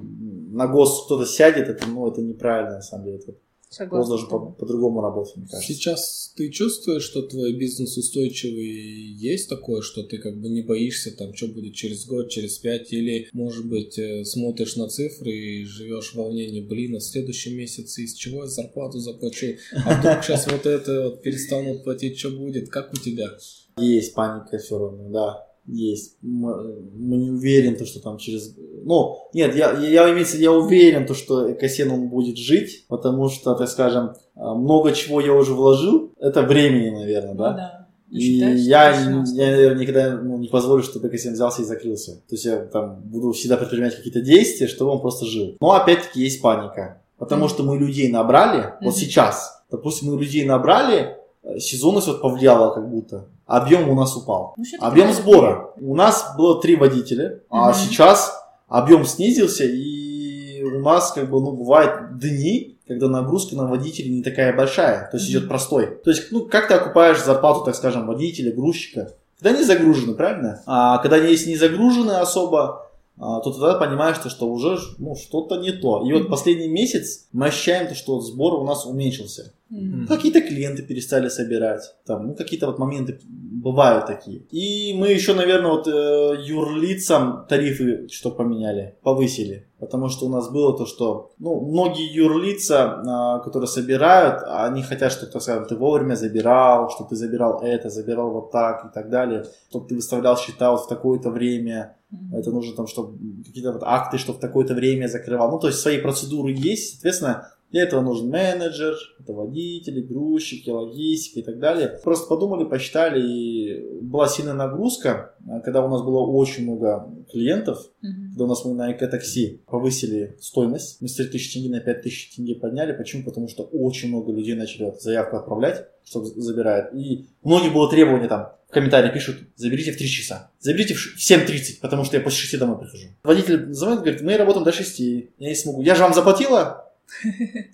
на гос кто-то сядет, это, ну, это неправильно, на самом деле. Это Согласна. должен по- по-другому работать, мне кажется. Сейчас ты чувствуешь, что твой бизнес устойчивый, есть такое, что ты как бы не боишься, там, что будет через год, через пять, или, может быть, э, смотришь на цифры и живешь в волнении, блин, а в следующем месяце из чего я зарплату заплачу, а вдруг сейчас вот это вот перестанут платить, что будет, как у тебя? Есть паника все равно, да. Есть. Мы, не уверен, то, что там через... Ну, нет, я, я, имеется, я уверен, то, что Экосен он будет жить, потому что, так скажем, а, много чего я уже вложил. Это времени, наверное, Ну да? да. И Считаешь, я, я, наверное, никогда ну, не позволю, чтобы Экосен взялся и закрылся. То есть я там буду всегда предпринимать какие-то действия, чтобы он просто жил. Но опять-таки есть паника. Потому Мгм. что мы людей набрали, вот Мгм. сейчас, допустим, мы людей набрали, э, сезонность вот повлияла как будто, объем у нас упал. Ну, Объем сбора. У нас было три водителя, а Мгм. сейчас объем снизился, и у нас как бы, ну, бывают дни, когда нагрузка на водителей не такая большая, то есть идет простой. То есть, ну, как ты окупаешь зарплату, так скажем, водителя, грузчика? Когда они загружены, правильно? А когда они если не загружены особо, а, то тогда понимаешь, то, что уже ну, что-то не то. И вот последний месяц мы ощущаем, то, что сбор у нас уменьшился. Мгм. Какие-то клиенты перестали собирать. Там, ну, какие-то вот моменты бывают такие. И мы еще, наверное, вот э, юрлицам тарифы что поменяли, повысили. Потому что у нас было то, что ну, многие юрлица, а, которые собирают, они хотят, чтобы, так скажем, ты вовремя забирал, чтобы ты забирал это, забирал вот так и так далее, чтобы ты выставлял счета вот в такое-то время, Мгм. это нужно там, чтобы какие-то вот акты, чтобы в такое-то время закрывал. Ну, то есть свои процедуры есть, соответственно, для этого нужен менеджер, это водители, грузчики, логистика и так далее. Просто подумали, посчитали, и была сильная нагрузка, а, когда у нас было очень много клиентов, Мгм. когда у нас мы на эко-такси повысили стоимость, мы с 3000 тенге на 5000 тенге подняли. Почему? Потому что очень много людей начали вот заявку отправлять, чтобы забирают. И у многих было требование там, в комментарии пишут, заберите в 3 часа. Заберите в 7.30, потому что я после 6 домой прихожу. Водитель звонит, говорит, мы работаем до 6, я не смогу. Я же вам заплатила,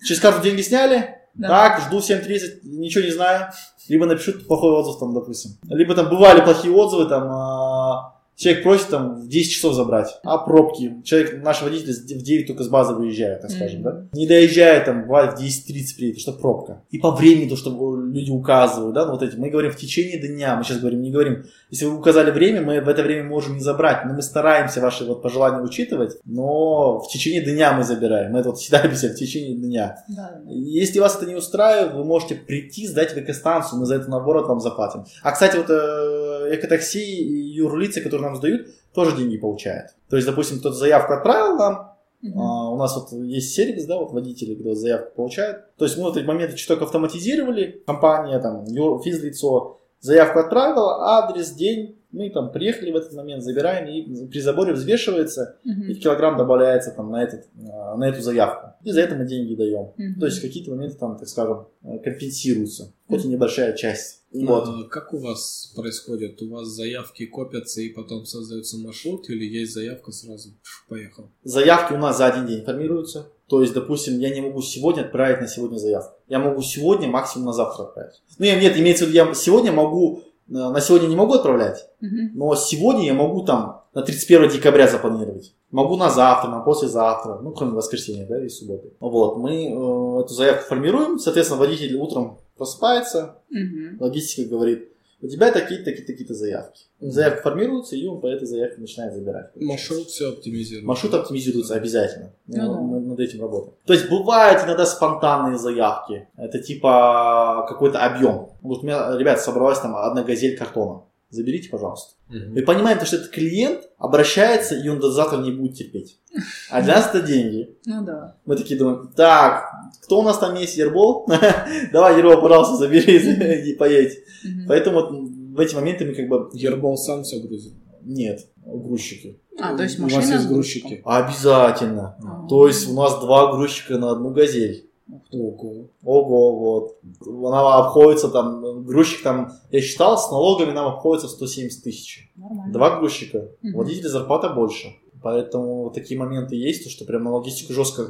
через карту деньги сняли, Да. так, жду в 7.30, ничего не знаю. Либо напишут плохой отзыв там, допустим. Либо там бывали плохие отзывы, там, а, Человек просит там в 10 часов забрать, а пробки. Человек, наш водитель в 9 только с базы выезжает, так скажем, Мгм. да. Не доезжает там, бывает в 10.30 приедет, что пробка. И по времени то, что люди указывают, да, ну вот эти. Мы говорим в течение дня, мы сейчас говорим, не говорим, если вы указали время, мы в это время можем не забрать, но мы стараемся ваши вот пожелания учитывать, но в течение дня мы забираем. Мы это вот всегда писали в течение дня. Да, да. Если вас это не устраивает, вы можете прийти, сдать в экостанцию, мы за это наоборот вам заплатим. А, кстати, вот э, экотакси и юрлицы, которые нам сдают, тоже деньги получают. То есть, допустим, кто-то заявку отправил нам, Мгм. А, у нас вот есть сервис, да, вот водители, когда заявку получают. То есть мы вот эти моменты чуток автоматизировали, компания, там, физлицо, заявку отправила, адрес, день, мы там приехали в этот момент, забираем, и при заборе взвешивается, и Мгм. килограмм добавляется там на, этот, а, на эту заявку. И за это мы деньги даем. Мгм. То есть какие-то моменты там, так скажем, э, компенсируются, хоть и небольшая часть. Вот. А как у вас происходит? У вас заявки копятся и потом создается маршрут или есть заявка сразу поехал? Заявки у нас за один день формируются. То есть, допустим, я не могу сегодня отправить на сегодня заявку. Я могу сегодня, максимум на завтра отправить. Ну, я- нет, имеется в виду, я сегодня могу, э, на сегодня не могу отправлять, Мгм. но сегодня я могу там на 31 декабря запланировать. Могу на завтра, на послезавтра, ну, кроме воскресенья, да, и субботы. Вот, мы э, эту заявку формируем, соответственно, водитель утром просыпается, Мгм. логистика говорит, у тебя такие-то, такие-то, такие-то заявки. Заявки формируются, и он по этой заявке начинает забирать. Маршрут все оптимизирует. Маршрут оптимизируется обязательно. Ну да. Мы над этим работаем. То есть бывают иногда спонтанные заявки. Это типа какой-то объем. Вот у меня, ребят, собралась там одна газель картона. Заберите, пожалуйста. Мгм. Мы понимаем, то, что этот клиент обращается, и он до завтра не будет терпеть. А для нас это деньги. Ну да. Мы такие думаем, так, кто у нас там есть, Ербол? Давай, Ербол, пожалуйста, забери и поедь. Поэтому вот в эти моменты мы как бы... Ербол сам все грузит. Нет, грузчики. А, то есть У вас машина есть грузчики? Обязательно. А. То есть у нас два грузчика на одну газель. Ого. Ого, вот. Она обходится там, грузчик там, я считал, с налогами нам обходится 170 тысяч. Нормально. Два грузчика. Мгм. Водителя зарплата больше. Поэтому вот такие моменты есть, то, что прям на логистику жестко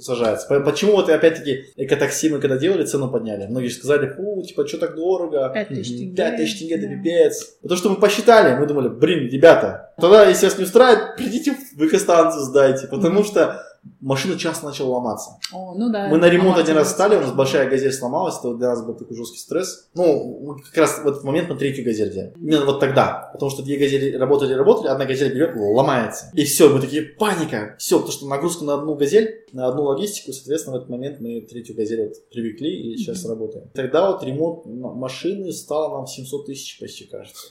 сажается. По- Почему вот и опять-таки экотакси мы когда делали, цену подняли. Многие же сказали, фу, типа, что так дорого? Пять тысяч Мгм. тенге. 5 тысяч тенге, это Да. пипец. Потому что мы посчитали, мы думали, блин, ребята, тогда, если вас не устраивает, придите в экостанцию сдайте. Потому что машина часто начала ломаться. О, ну да. Мы на ремонт один раз стали, у нас большая газель сломалась, это для нас был такой жесткий стресс. Ну, как раз в этот момент мы третью газель взяли. Именно вот тогда. Потому что две газели работали, работали, одна газель берет, ломается. И все, мы такие, паника. Все, потому что нагрузка на одну газель, на одну логистику, соответственно, в этот момент мы третью газель вот привлекли и сейчас Мгм. работаем. Тогда вот ремонт машины стал нам 700 тысяч почти, кажется.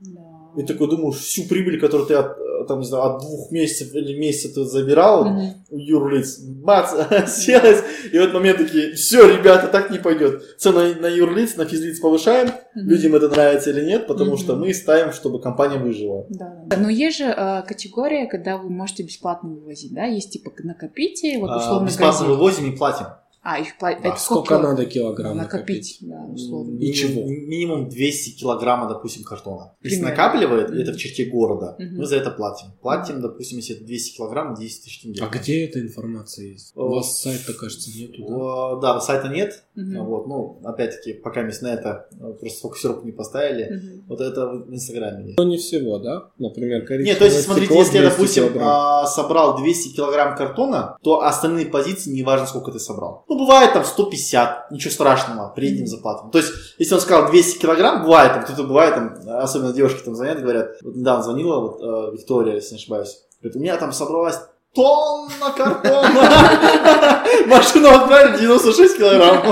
Да. И такой думаешь, всю прибыль, которую ты от, там, не знаю, от двух месяцев или месяца ты забирал, Мгм. у юрлиц, бац, селась, и в этот момент такие, все, ребята, так не пойдет. Цену на юрлиц, на физлиц повышаем, Мгм. людям это нравится или нет, потому Мгм. что мы ставим, чтобы компания выжила. Да. Но есть же э, категория, когда вы можете бесплатно вывозить, да? Есть типа накопите, вот А, условно Бесплатно газель. вывозим и платим. А, их платят. А сколько надо килограмм накопить? накопить? Да, условно. Минимум- Ничего. Минимум 200 килограмма, допустим, картона. Если Примерно. накапливает, Мгм. это в черте города, Мгм. мы за это платим. Платим, допустим, если это 200 килограмм, 10 тысяч тенге. А где эта информация есть? У вас сайта, кажется, нету, да? Да, сайта нет. Мгм. Вот, ну, опять-таки, пока мы на это э, просто фокусировку не поставили. Мгм. Вот это в Инстаграме есть. Но не всего, да? Например, коричневое Нет, то есть, смотрите, стекло если я, 200 допустим, килограмм. а, собрал 200 килограмм картона, то остальные позиции, неважно, сколько ты собрал. Ну, бывает там 150, ничего страшного, приедем Мгм. заплатим. То есть, если он сказал 200 килограмм, бывает, там, кто-то бывает, там, особенно девушки там звонят, говорят, вот недавно звонила вот, э, Виктория, если не ошибаюсь, говорит, у меня там собралась тонна картона. Машину отправили 96 килограмм.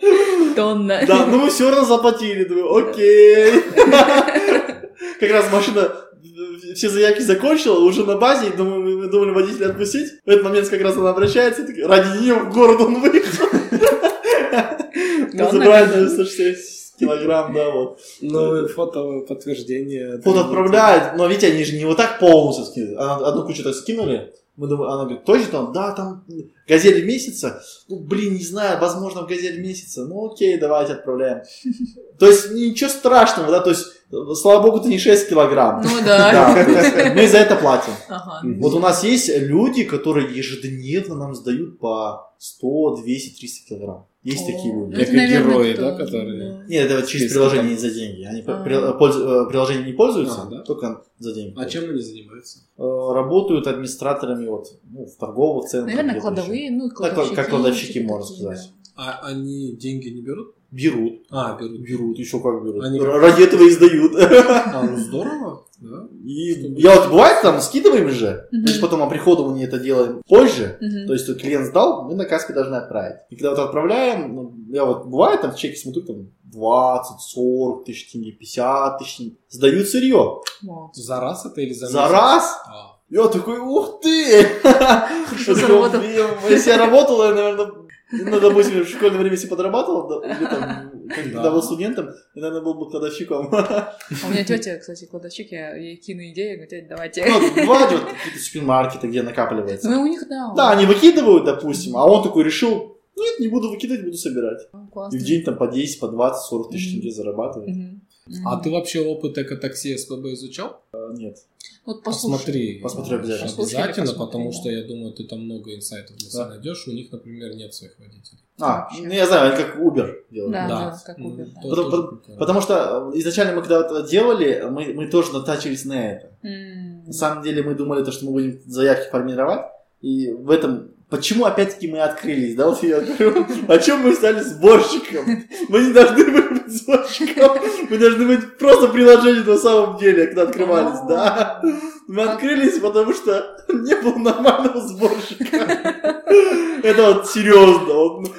Тонна. Да, ну мы все равно заплатили. Думаю, окей. Как раз машина все заявки закончила, уже на базе, и думаю, мы думали водителя отпустить. В этот момент как раз она обращается, и такая, ради нее в город он выехал. Мы забрали картона. 96 килограмм, да, вот. Ну, фото подтверждение. Фото отправляют, но видите, они же не вот так полностью скидывают. Она- Одну кучу так скинули, мы думаем, она говорит, точно там? Да, там газель месяца. Ну, блин, не знаю, возможно, в газель месяца. Ну, окей, давайте отправляем. То есть, ничего страшного, да, то есть, слава богу, это не 6 килограмм. Ну да. Да, мы за это платим. Ага. Вот у нас есть люди, которые ежедневно нам сдают по 100, 200, 300 килограмм. Есть О, такие ну люди. это, Как наверное, герои, кто- да, которые- Нет, это вот через приложение не за деньги. Они А. при- пользу- э, приложением не пользуются, А, да? только за деньги. А чем они занимаются? Э, работают администраторами вот, ну, в торговых центрах. Наверное, кладовые, ну, как- кладовщики. как кладовщики, типа можно сказать. да. А они деньги не берут? Берут. А, берут. Берут, еще как берут. Они Ради этого и сдают. А, ну здорово, да. И я вот бывает там скидываем же, Мгм. то есть потом оприходование это делаем позже, Мгм. то есть клиент сдал, мы на каске должны отправить. И когда вот отправляем, ну, я вот бывает там в чеке смотрю, там 20, 40 тысяч тенге, 50 тысяч тенге. Сдают сырье. Вау. За раз это или за За месяц? раз А, Я такой, ух ты! Заработал. Если я работал, я, наверное, ну, допустим, в школьное время если подрабатывал, да, или там, когда Да. был студентом, я, наверное, был бы кладовщиком. А у меня тетя, кстати, кладовщик, я ей кину идею, говорю, тетя, давайте. Ну, бывают вот какие-то супермаркеты, где накапливается. Ну, у них, да. Да, они выкидывают, допустим, а он такой решил, нет, не буду выкидывать, буду собирать. Ну, И в день там по 10, по 20, 40 тысяч тенге зарабатывает. А ты вообще опыт экотакси СПБ изучал? А, Нет. Вот послушай. Посмотри. Посмотрю обязательно. Послушай Обязательно, посмотри, потому да. что я думаю, ты там много инсайтов для себя Да. найдешь. У них, например, нет своих водителей. А, ну я знаю, они как Uber делают. Да, Да. да, как Uber, да. то Потому- тоже. Потому что э, изначально мы когда это делали, мы, мы тоже натачивались на это. М. На самом деле мы думали, то, что мы будем заявки формировать, и в этом... Почему опять-таки мы открылись, да, вот я говорю, о чем мы стали сборщиком? Мы не должны были быть сборщиком, мы должны быть просто приложением на самом деле, когда открывались, да. Мы открылись, потому что не было нормального сборщика. Это вот серьезно.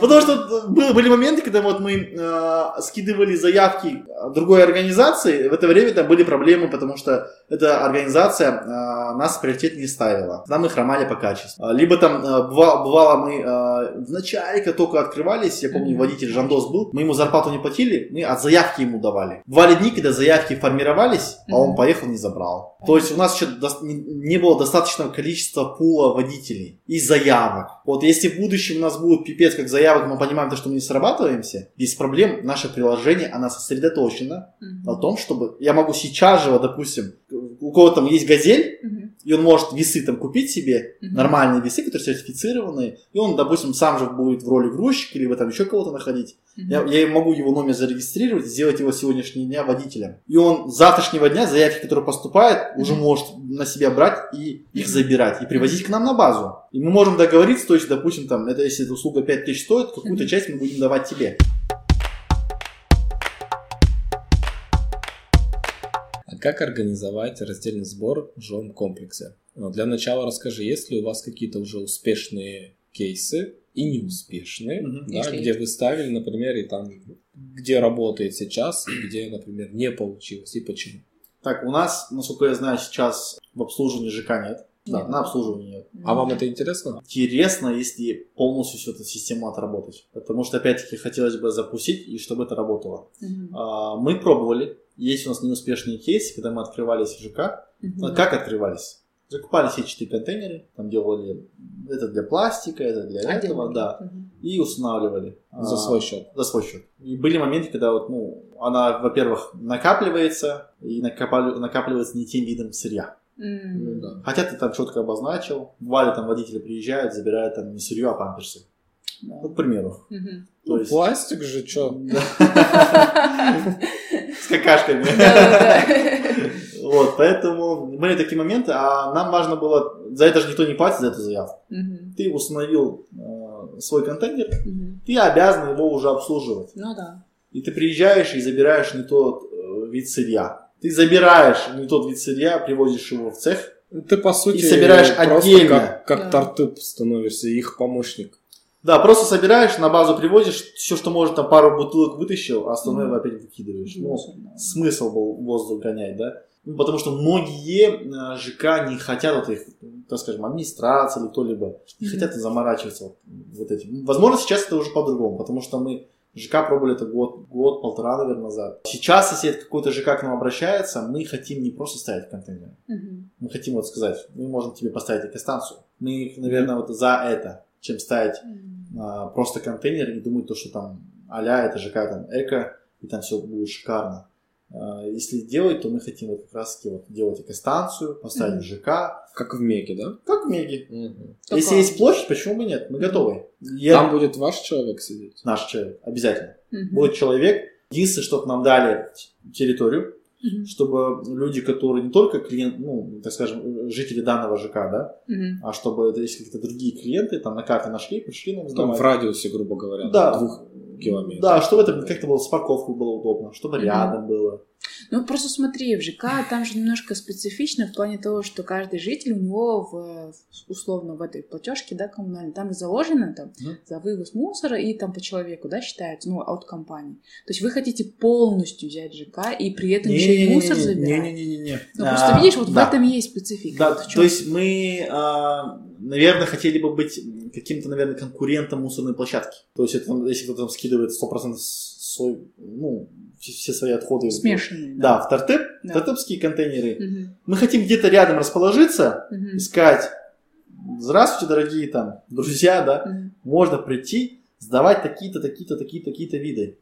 Потому что были, моменты, когда вот мы э, скидывали заявки другой организации, в это время там были проблемы, потому что эта организация э, нас в приоритет не ставила. Там мы хромали по качеству. А, Либо там э, быва- бывало мы э, в начале, только открывались, я помню, водитель Жандос был, мы ему зарплату не платили, мы от заявки ему давали. Бывали дни, когда заявки формировались, а он поехал, не забрал. То есть у нас еще не- было достаточного количества пула водителей и заявок. Вот если в будущем у нас будет пипец как заявок, мы понимаем, то, что мы не срабатываемся, без проблем наше приложение, оно сосредоточено Мгм. на том, чтобы... Я могу сейчас же, вот, допустим, у кого там есть газель, Мгм. И он может весы там купить себе, Мгм. нормальные весы, которые сертифицированные, и он, допустим, сам же будет в роли грузчика, либо там еще кого-то находить. Мгм. Я, я могу его номер зарегистрировать, сделать его сегодняшнего дня водителем. И он с завтрашнего дня заявки, которые поступают, уже Мгм. может на себя брать и их забирать, и привозить к нам на базу. И мы можем договориться, то есть, допустим, там, это если эта услуга 5000 стоит, какую-то Мгм. часть мы будем давать тебе. Как организовать раздельный сбор в жилом комплексе? Ну, Для начала расскажи, есть ли у вас какие-то уже успешные кейсы и неуспешные, Мгм. да, Если где вы ставили, например, и там, где работает сейчас, и где, например, не получилось, и почему? Так, у нас, насколько я знаю, сейчас в обслуживании ЖК нет. Да, Нет. на обслуживании нет. А вам это интересно? Интересно, если полностью всю эту систему отработать. Потому что, опять-таки, хотелось бы запустить, и чтобы это работало. А, Мы пробовали. Есть у нас неуспешные кейсы, когда мы открывались в ЖК. А Как открывались? Закупали сетчатые контейнеры, там делали это для пластика, это для этого, Отдельно. да, и устанавливали. За А, свой счет. За свой счет. И были моменты, когда вот, ну, она, во-первых, накапливается, и накапливается не тем видом сырья. Ну да. Хотя ты там четко обозначил. Бывали там водители приезжают, забирают там не сырье, а памперсы. Да. Ну, к примеру. Мгм. То Ну, есть- пластик же, чё? С какашками. Вот, поэтому были такие моменты, а нам важно было, за это же никто не платит, за эту заявку. Ты установил э, свой контейнер, ты обязан его уже обслуживать. Ну да. И ты приезжаешь и забираешь не тот э, вид сырья. Ты забираешь не тот вид сырья, привозишь его в цех. Ты, по сути, И собираешь отдельно. как, как Да. тартып становишься, их помощник. Да, просто собираешь, на базу привозишь, все, что может, там пару бутылок вытащил, а остальное Мгм. опять выкидываешь. Ну, да. смысл был воздух гонять, да? Ну, потому что многие э, ЖК не хотят вот их, так скажем, администрация или кто-либо, не Мгм. хотят заморачиваться вот, этим. Возможно, сейчас это уже по-другому, потому что мы ЖК пробовали это год, год, полтора, наверное, назад. Сейчас, если какой-то ЖК к нам обращается, мы хотим не просто ставить контейнеры. Мгм. Мы хотим вот сказать, мы можем тебе поставить экостанцию. Мы, наверное, вот за это, чем ставить. А, просто контейнер и думать то, что там а-ля это ЖК там эко, и там все будет шикарно. А, Если делать, то мы хотим вот как раз таки вот делать экостанцию, поставить Мгм. ЖК, Как в Меге, да? как в Меге. Только- Если есть площадь, почему бы нет? Мы готовы. Я Там будет ваш человек сидеть. наш человек, обязательно. Мгм. Будет человек. Единственное, чтобы нам дали территорию, Мгм. чтобы люди, которые не только клиент, ну, так скажем, жители данного ЖК, да, Мгм. а чтобы это есть какие-то другие клиенты, там на карте нашли, пришли нам Там сдавать. в радиусе, грубо говоря, Да, двух километр. Да, чтобы это как-то было с парковкой было удобно, чтобы Мгм. рядом было. Ну, просто смотри, в ЖК там же немножко специфично в плане того, что каждый житель у него в, условно в этой платежке, да, коммунальной, там же заложено там Мгм. за вывоз мусора и там по человеку, да, считается, ну, от компании. То есть вы хотите полностью взять ЖК и при этом еще и мусор забирать. Не-не-не. Ну, просто видишь, вот в этом есть специфика. Да, Вот то есть мы, а, наверное, хотели бы быть каким-то, наверное, конкурентом мусорной площадки. То есть это, если кто-то там скидывает 100% свой, ну, все- свои отходы. Смешанные. Да, в тартеп, Да. тартепские контейнеры. Мгм, Мы хотим где-то рядом расположиться, мгм, и сказать, здравствуйте, дорогие там друзья, да, мгм. можно прийти, сдавать такие-то, такие-то, такие-то, такие-то виды.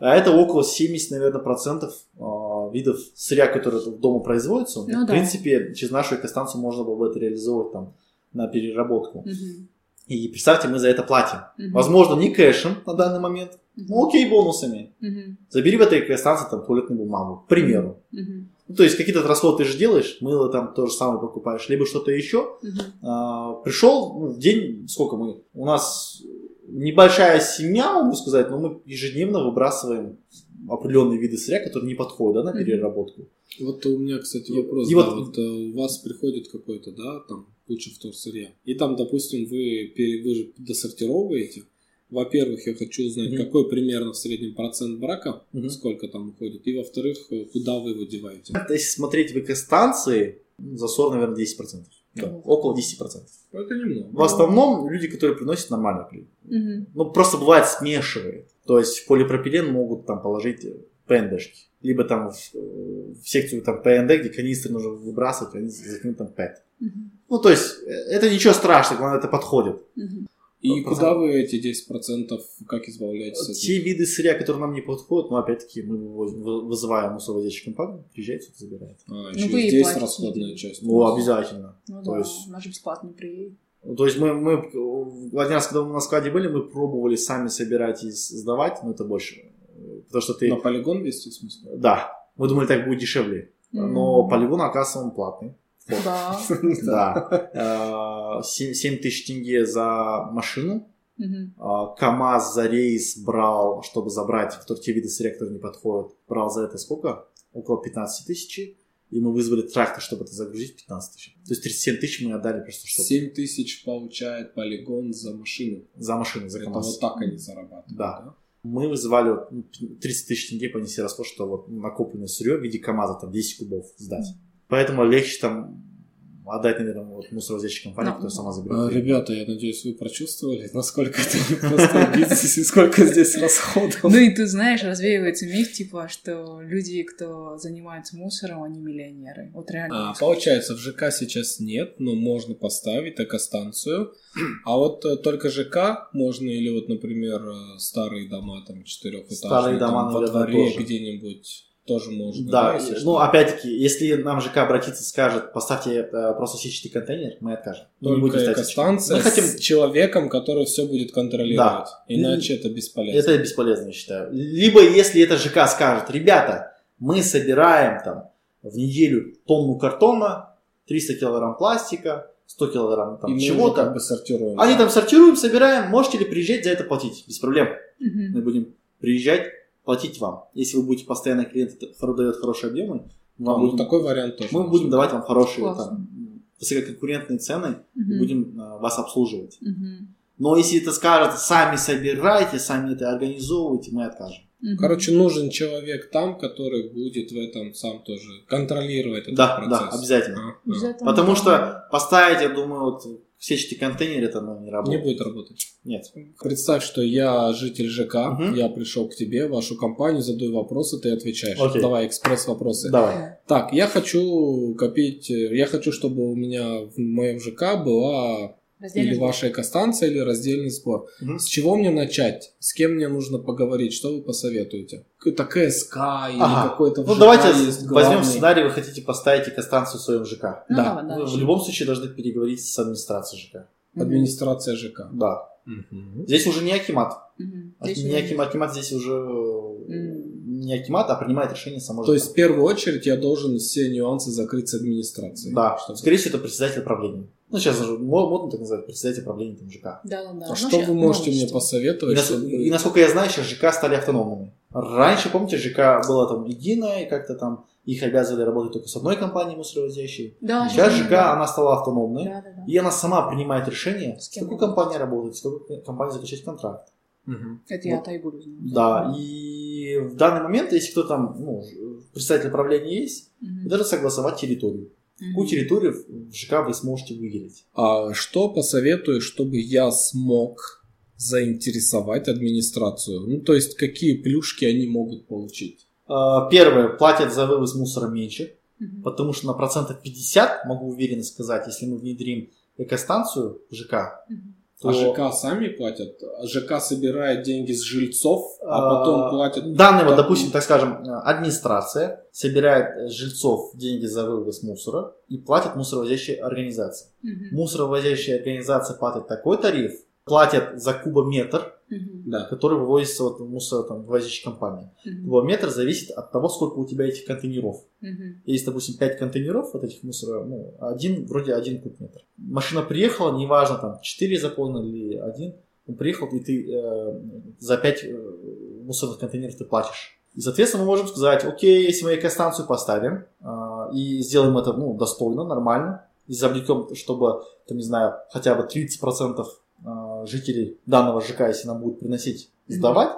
А это около 70, наверное, процентов а, видов сырья, которые дома производятся. Ну в да. принципе, через нашу экостанцию можно было бы это реализовывать там на переработку. Мгм, И представьте, мы за это платим. мгм, Возможно, не кэшем на данный момент, мгм, ну окей, бонусами. мгм, Забери в этой экостанции там туалетную бумагу, к примеру. мгм, Ну, то есть какие-то расходы ты же делаешь, мыло там то же самое покупаешь, либо что-то еще, мгм. а, пришел ну, в день, сколько мы, у нас небольшая семья, могу сказать, но мы ежедневно выбрасываем определенные виды сырья, которые не подходят да, на переработку. Вот у меня, кстати, вопрос. и да, вот- вот, э, у вас приходит какой-то, да, там куча вторсырья. И там, допустим, вы, вы же досортировываете. Во-первых, я хочу узнать, Мгм. какой примерно в среднем процент брака, Мгм. сколько там уходит. И во-вторых, э, куда вы его деваете. Если смотреть в экостанции, ну, засор, наверное, 10%. Да, около 10%. Это немного. В основном люди, которые приносят нормальный клей. Мгм. Ну, просто бывает смешивает. То есть в полипропилен могут там положить э, ПНДшки. Либо там в, э, в секцию там ПНД, где канистры нужно выбрасывать, они закинут там ПЭТ. Мгм. Ну, то есть э, это ничего страшного, главное, это подходит. И процент. куда вы эти 10% как избавляетесь? Те виды сырья, которые нам не подходят, ну, опять-таки, мы вызываем мусоровозящую компанию, приезжает, что-то забирает. А, Ну, еще вы и здесь платите. расходная часть. Ну, обязательно. Ну То да, есть- наш бесплатно приедет. Ну, То есть мы, мы э, один раз, когда мы на складе были, мы пробовали сами собирать и сдавать, но это больше. Потому что ты... На полигон вести, в смысле? Да. Мы думали, так будет дешевле. Но М. полигон, оказывается, он платный. Да. Да. Э, 7 тысяч тенге за машину. А, КАМАЗ за рейс брал, чтобы забрать которые, те виды сырья, которые не подходят. Брал за это сколько? Около 15 тысяч. И мы вызвали трактор, чтобы это загрузить 15 тысяч. То есть 37 тысяч мы отдали просто чтобы 7 тысяч получает полигон за машину. за машину, за Это КАМАЗ. вот так они зарабатывают. Да. Мы вызывали вот, ну, 30 тысяч тенге понесли расход, что вот накопленное сырье в виде КАМАЗа, там 10 кубов сдать. Поэтому легче там отдать, наверное, вот мусоровозящей компании, которая сама А, заберет. Ребята, я надеюсь, вы прочувствовали, насколько это непростой бизнес и сколько здесь расходов. Ну и ты знаешь, развеивается миф, типа, что люди, кто занимается мусором, они миллионеры. Вот реально. А, получается, в ЖК сейчас нет, но можно поставить экостанцию. А вот э, только ЖК можно, или вот, например, э, старые дома, там, четырехэтажные, Старые дома, там, во дворе где-нибудь тоже можно. Да, если ну что? опять-таки, если нам ЖК обратится и скажет, поставьте э, просто сетчатый контейнер, мы откажем. Мы не будем ставить экостанция Мы хотим... с человеком, который все будет контролировать. Да. Иначе это бесполезно. Это бесполезно, я считаю. Либо если это ЖК скажет, ребята, мы собираем там в неделю тонну картона, 300 килограмм пластика, 100 килограмм И там чего-то. как бы сортируем. Они там сортируем, собираем, можете ли приезжать за это платить? Без проблем. Мгм. Мы будем приезжать, платить вам. Если вы будете постоянно клиент дает хорошие объемы, мы, А, вам ну, будем, такой вариант тоже. мы будем давать вам хорошие Классно. там, высококонкурентные цены и Мгм. будем э, вас обслуживать. Мгм. Но если это скажут, сами собирайте, сами это организовывайте, мы откажем. Мгм. Короче, нужен человек там, который будет в этом сам тоже контролировать этот Да, процесс. да, обязательно. А, а. Обязательно. Потому что поставить, я думаю, вот в сетчатый контейнер это ну, не Не работает. будет работать. Нет. Представь, что я житель ЖК, Мгм. я пришел к тебе, в вашу компанию, задаю вопросы, ты отвечаешь. Окей. Давай, экспресс-вопросы. Давай. Так, я хочу копить, э, я хочу, чтобы у меня в моем ЖК была Раздельный или сбор. ваша экостанция, или раздельный сбор. Мгм. С чего мне начать? С кем мне нужно поговорить? Что вы посоветуете? Какой-то КСК или Ага. какой-то Ну ЖК давайте есть возьмем главный? сценарий, вы хотите поставить экостанцию в своем ЖК. Ну, Да. да, Вы в любом случае должны переговорить с администрацией ЖК. Администрация ЖК. Да. Мгм. Здесь уже не Акимат. А Здесь не Акимат, Акимат здесь уже М. не Акимат, а принимает решение само То ЖК. есть в первую очередь я должен все нюансы закрыть с администрацией. Да, Чтобы- скорее всего, это председатель правления. Ну, сейчас модно так называть, председатель правления там, ЖК. Да, да, да. А Ну, что вы можете новости. мне И, посоветовать, нас- чтобы... и насколько я знаю, сейчас ЖК стали автономными. Раньше, помните, ЖК было там единое, и как-то там их обязывали работать только с одной компанией мусоровозящей. Да, Сейчас да, ЖК, да. она стала автономной, Да, да, да. и она сама принимает решение, С с какой компанией работать, с какой компанией заключать контракт. Мгм. Это я Вот. Тайгулю знаю. Да, и в данный момент, если кто там, ну, представитель правления есть, вы даже согласовать территорию. Какую территорию в ЖК вы сможете выделить? А что посоветуешь, чтобы я смог заинтересовать администрацию? Ну, то есть, какие плюшки они могут получить? А, Первое, платят за вывоз мусора меньше, Мгм. потому что на процентов 50, могу уверенно сказать, если мы внедрим экостанцию в ЖК, Мгм. То А ЖК сами платят? ЖК собирает деньги с жильцов, а а, потом платят... Данные, вот, допустим, так скажем, администрация собирает с жильцов деньги за вывоз мусора и платит мусоровозящие организации. Мгм. Мусоровозящая организация платит такой тариф, платят за кубометр. Да. который вывозится вот в мусоровозящей компании. Мгм. Кубометр зависит от того, сколько у тебя этих контейнеров. Мгм. Есть, допустим, 5 контейнеров вот этих мусора, ну, один, вроде один кубметр. Машина приехала, неважно, там, 4 заполнены или один, он приехал, и ты э, за 5 мусорных контейнеров ты платишь. И, соответственно, мы можем сказать, окей, если мы экостанцию поставим э, и сделаем это, ну, достойно, нормально, и завлекем, чтобы, там, не знаю, хотя бы 30% жителей данного ЖК, если нам будут приносить, сдавать,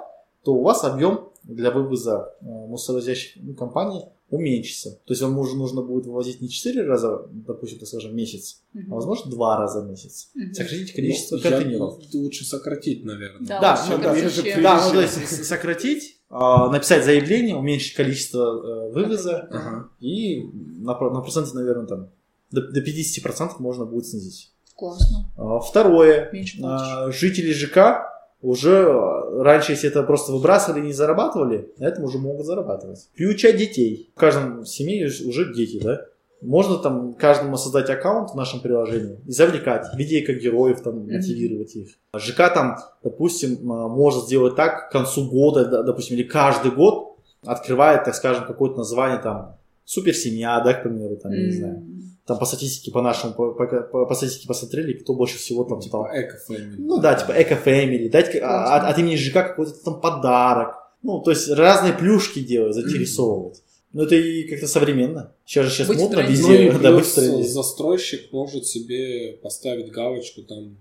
то у вас объем для вывоза э, мусоровозящих ну, компаний уменьшится. То есть вам уже нужно будет вывозить не 4 раза, допустим, так скажем, в месяц, Мгм. а возможно 2 раза в месяц. Мгм. Сократить количество Ну, я- контейнеров. Лучше сократить, наверное. Да, Да, ну, да, же Да, ну то есть сократить, а, написать заявление, уменьшить количество э, вывоза Ага. и на, на проценте, наверное, там до, до 50% можно будет снизить. Классно. А, Второе. А, Жители ЖК уже э, раньше, если это просто выбрасывали и не зарабатывали, на этом уже могут зарабатывать. Приучать детей. В каждом семье уже дети, да? Можно там каждому создать аккаунт в нашем приложении и завлекать, видя как героев, там, мотивировать их. ЖК там, допустим, а, может сделать так к концу года, да, допустим, или каждый год открывает, так скажем, какое-то название там суперсемья, да, к примеру, там, я не знаю. Там по статистике, по нашему, по, по- по- по статистике посмотрели, кто больше всего там Типа стал. эко-фэмили. Ну да, типа эко-фэмили, дать а, от, от имени ЖК какой-то там подарок. Ну, то есть разные плюшки делать, заинтересовывать. Ну, это и как-то современно. Сейчас же сейчас Быть модно тренде. Ну и везде, да, застройщик может себе поставить галочку там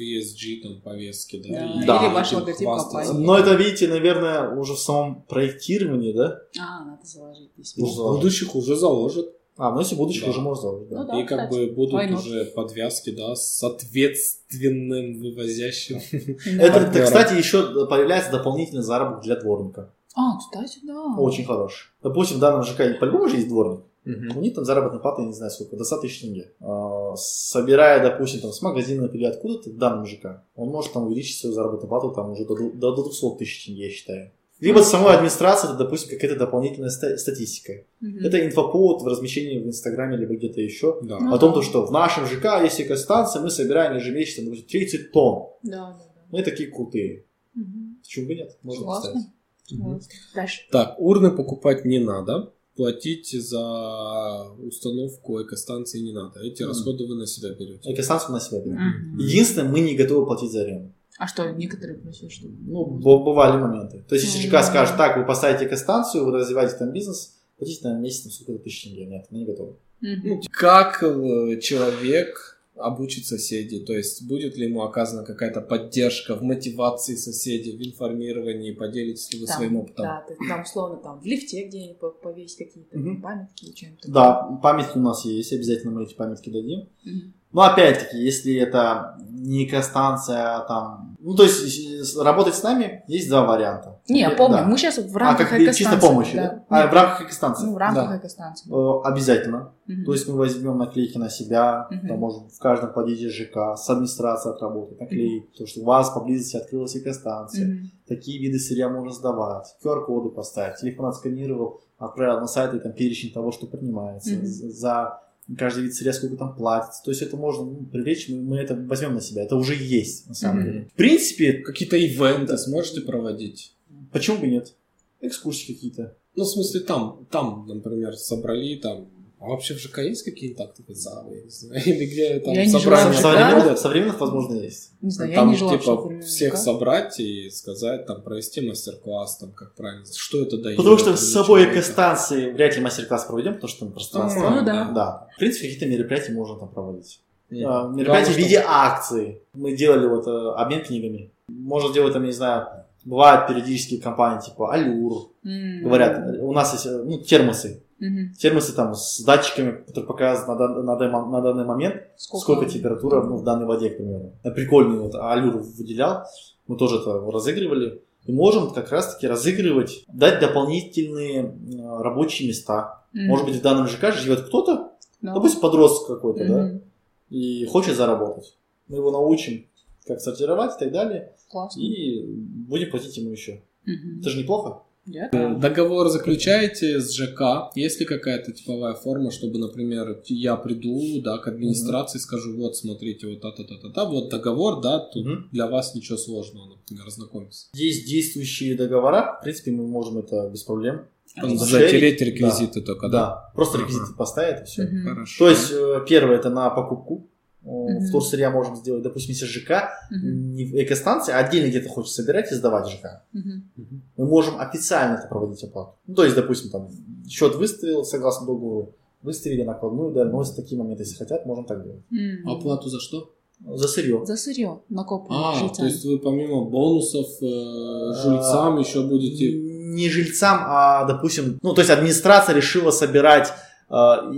ESG там повестки, да. Да, и Да. Или ваш логотип компании. Но это, видите, наверное, уже в самом проектировании, да? А, надо заложить Ну, будущих уже заложат. А, ну если будущих Да. уже можно заложить, да. Ну да, и как кстати. бы будут Why уже подвязки, да, с ответственным вывозящим. Это, кстати, еще появляется дополнительный заработок для дворника. А, кстати, да. Очень хороший. Допустим, в данном ЖК по-любому же есть дворник. У Мгм. них там заработная плата, я не знаю сколько, до 100 тысяч тенге. А, Собирая, допустим, там, с магазина или откуда-то в данном ЖК, он может там увеличить свою заработную плату там уже до, до 200 тысяч тенге, я считаю. Либо с самой администрации, это, допустим, какая-то дополнительная ста- статистика. Мгм. Это инфоповод в размещении в Инстаграме либо где-то еще. Да. Ну О том, то, что в нашем ЖК есть экостанция, мы собираем ежемесячно допустим, 30 тонн. Да, да, да. Мы такие крутые. Мгм. Почему бы нет? Можно Классно. поставить. Классно. Дальше. Так, урны покупать не надо. Платить за установку экостанции не надо. Эти Мгм. расходы вы на себя берете. Экостанцию на себя берем. Мгм. Единственное, мы не готовы платить за аренду. А что, некоторые просят, что... Ну, бывали моменты. То есть, если ЖК Мгм. скажет, так, вы поставите экостанцию, вы развиваете там бизнес, платите на месяц там, сколько-то тысяч тенге. Нет, мы не готовы. Ну, как э, человек обучит соседей? То есть будет ли ему оказана какая-то поддержка в мотивации соседей, в информировании? Поделитесь ли вы Там, своим опытом? Да, ты там условно там в лифте где-нибудь по- повесить какие-то Мгм. памятки или что-нибудь. Да, памятки у нас есть, обязательно мы эти памятки дадим. Мгм. Но опять-таки, если это не экостанция, а там... Ну, то есть, работать с нами есть два варианта. Не, Э, помню, да. мы сейчас в А, рамках как чисто экостанции. помощи, да? А, Нет, в рамках экостанции. Ну, в рамках Да. экостанции. да. Э, Обязательно. Мгм. То есть мы возьмем наклейки на себя, Мгм. там можем в каждом подъезде ЖК, с администрацией отработать, наклеить, то, что у вас поблизости открылась экостанция, Мгм. такие виды сырья можно сдавать, QR-коды поставить, телефон отсканировал, отправил на сайт и там перечень того, что принимается, за за каждый вид сырья сколько там платится. То есть это можно ну, привлечь, мы, мы это возьмем на себя, это уже есть на самом Мгм. деле. В принципе, Какие-то ивенты сможете проводить? почему бы нет? Экскурсии какие-то. Ну, в смысле, там, там, например, собрали там А вообще в ЖК есть какие-то актовые залы, я не знаю, или где там Я собрание? Современных, современных, возможно, есть. Не знаю, я там не жила типа всех собрать и сказать, там провести мастер-класс, там как правильно, что это дает. Потому что с собой экостанции вряд ли мастер-класс проведем, потому что там пространство. Ну да. Да. В принципе, какие-то мероприятия можно там проводить. Нет. А, Мероприятия в виде акций. Мы делали вот э, обмен книгами. Можно делать там, я не знаю, бывают периодические компании типа Алюр. М. Говорят, у нас есть э, ну, термосы. Мгм. Термосы там с датчиками, которые показывают на, дан- на дан- на данный момент, сколько, температура ну, в данной воде, к примеру. Прикольный вот Алюр выделял. Мы тоже это разыгрывали. И можем как раз-таки разыгрывать, дать дополнительные рабочие места. М. Может быть, в данном ЖК живет кто-то, Ну. допустим, подросток какой-то, да, Мгм. и хочет заработать. Мы его научим, как сортировать и так далее, Классно. и будем платить ему еще. Мгм. Это же неплохо. Я- Договор заключаете с ЖК, есть ли какая-то типовая форма, чтобы, например, я приду, да, к администрации, скажу, вот, смотрите, вот та-та-та-та-та, вот договор, да, тут Мгм. для вас ничего сложного, например, ознакомиться. Есть действующие договора, в принципе, мы можем это без проблем. Зашерить. затереть реквизиты только, да? Да, просто реквизиты поставить и все. Мгм. Хорошо. То есть, э, первое, это на покупку. Э, Мгм. Вторсырья можем сделать, допустим, если ЖК Мгм. не в экостанции, а отдельно где-то хочет собирать и сдавать ЖК. Мгм. мы можем официально это проводить оплату. Ну, то есть, допустим, там, счет выставил согласно договору, выставили накладную, да, но если такие моменты, если хотят, можем так делать. М. Оплату за что? За сырье. За сырье накопленное А, жильцами. то есть вы помимо бонусов э, жильцам еще будете... Не жильцам, а, допустим, ну, то есть администрация решила собирать э,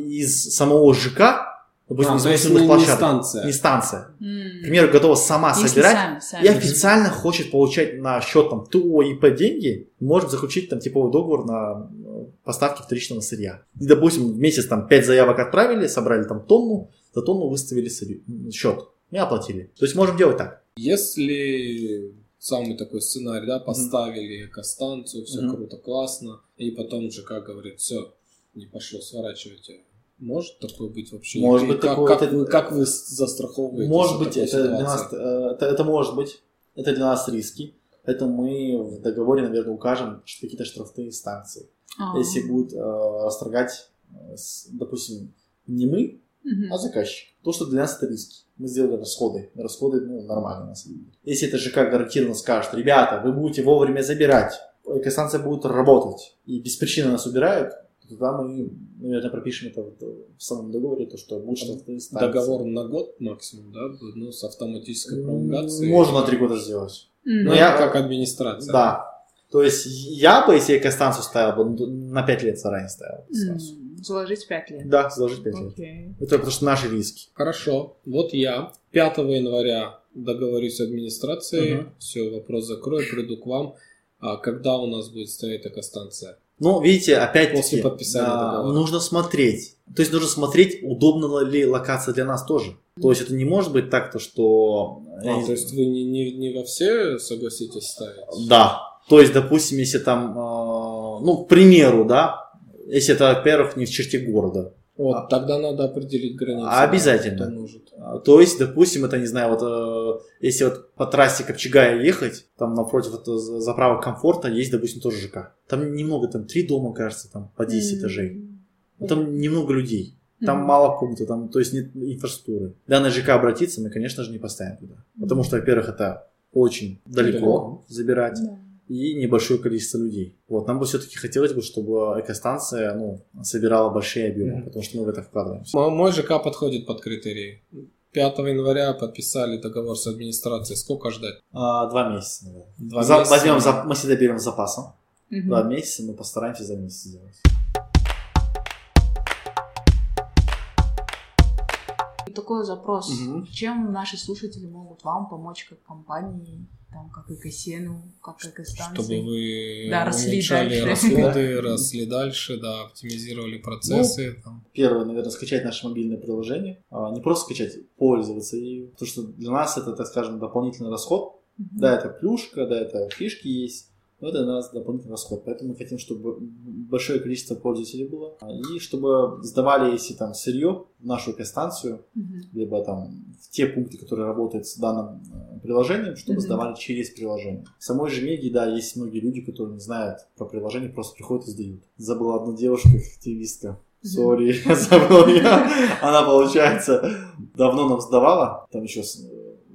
из самого ЖК, допустим, А, есть мусорных не- площадок. станция. Не станция. М. К примеру, готова сама Если собирать. сами, сами. И официально хочет получать на счет там ТО ИП деньги, может заключить там типовой договор на э, поставки вторичного сырья. И, допустим, в месяц там 5 заявок отправили, собрали там тонну, за тонну выставили сырье, счет и оплатили. То есть можем делать так. Если самый такой сценарий, да, поставили экостанцию, все Мгм. круто, классно, и потом ЖК говорит, все, не пошло, сворачивайте. Может такое быть вообще? Может быть как, такое, как, это- вы, как вы застраховываете? Может быть, это для, нас, э, это, это может быть. Это для нас риски. Поэтому мы в договоре, наверное, укажем что какие-то штрафные станции. А. Если будет э, расторгать, э, допустим, не мы, Мгм. а заказчик. То, что для нас это риски. Мы сделали расходы. Расходы ну, нормальные на самом деле. Если это ЖК гарантированно скажет, ребята, вы будете вовремя забирать, экостанция будет работать, и без причины нас убирают, тогда мы, наверное, пропишем это вот, э, в самом договоре, то, что будет. Договор на год максимум, да, ну, с автоматической пролонгацией. Можно на три года сделать. Ну, Но я как администрация. Да. То есть я бы, если экостанцию ставил, бы ну, на 5 лет заранее ставил. сразу. М. Заложить пять лет. Да, заложить 5 лет. Это потому что наши риски. Хорошо. Вот я 5 января договорюсь с администрацией, все, вопрос закрою, приду к вам. А когда у нас будет стоять экостанция? Ну, видите, опять После подписания договора. нужно смотреть. То есть нужно смотреть, удобна ли локация для нас тоже. То есть это не может быть так, то что... А, не- то есть вы не, не, не во все согласитесь ставить? Да. То есть, допустим, если там, э, ну, к примеру, да, если это, во-первых, не в черте города, Вот, А- тогда надо определить границы. Обязательно. Может. А, То есть, допустим, это, не знаю, вот э, если вот по трассе Копчегая ехать, там напротив вот, э, заправок комфорта есть, допустим, тоже ЖК. Там немного, там три дома, кажется, там по 10 М. этажей. Ну, Там немного людей. Там Мгм. мало пунктов, там, то есть нет инфраструктуры. Данный ЖК обратиться мы, конечно же, не поставим туда. Потому что, во-первых, это очень далеко Далеко. забирать Да. И небольшое количество людей. Вот, нам бы все-таки хотелось бы, чтобы экостанция, ну, собирала большие объемы, Мгм. потому что мы в это вкладываемся. Мо- Мой ЖК подходит под критерии. 5 января подписали договор с администрацией. Сколько ждать? А, два месяца, наверное. Два За- месяца? Возьмем, за- мы всегда берем запасом. Мгм. Два месяца, мы постараемся за месяц сделать. Такой запрос. Мгм. Чем наши слушатели могут вам помочь как компании, там, как экосену, как экостанции? Чтобы вы Да, росли уменьшали дальше. расходы, росли дальше, да, оптимизировали процессы. Ну, там. Первое, наверное, скачать наше мобильное приложение. А, Не просто скачать, пользоваться. И то, что для нас это, так скажем, дополнительный расход. Мгм. Да, это плюшка, да, это фишки есть. Но это нас дополнительный расход. Поэтому мы хотим, чтобы большое количество пользователей было. А, И чтобы сдавали, если там сырье в нашу экостанцию, Мгм. либо там в те пункты, которые работают с данным э, приложением, чтобы Мгм. сдавали через приложение. В самой же Меги, да, есть многие люди, которые не знают про приложение, просто приходят и сдают. Забыла одну девушку, активистка. Сори, забыл я. Она, получается, давно нам сдавала, там еще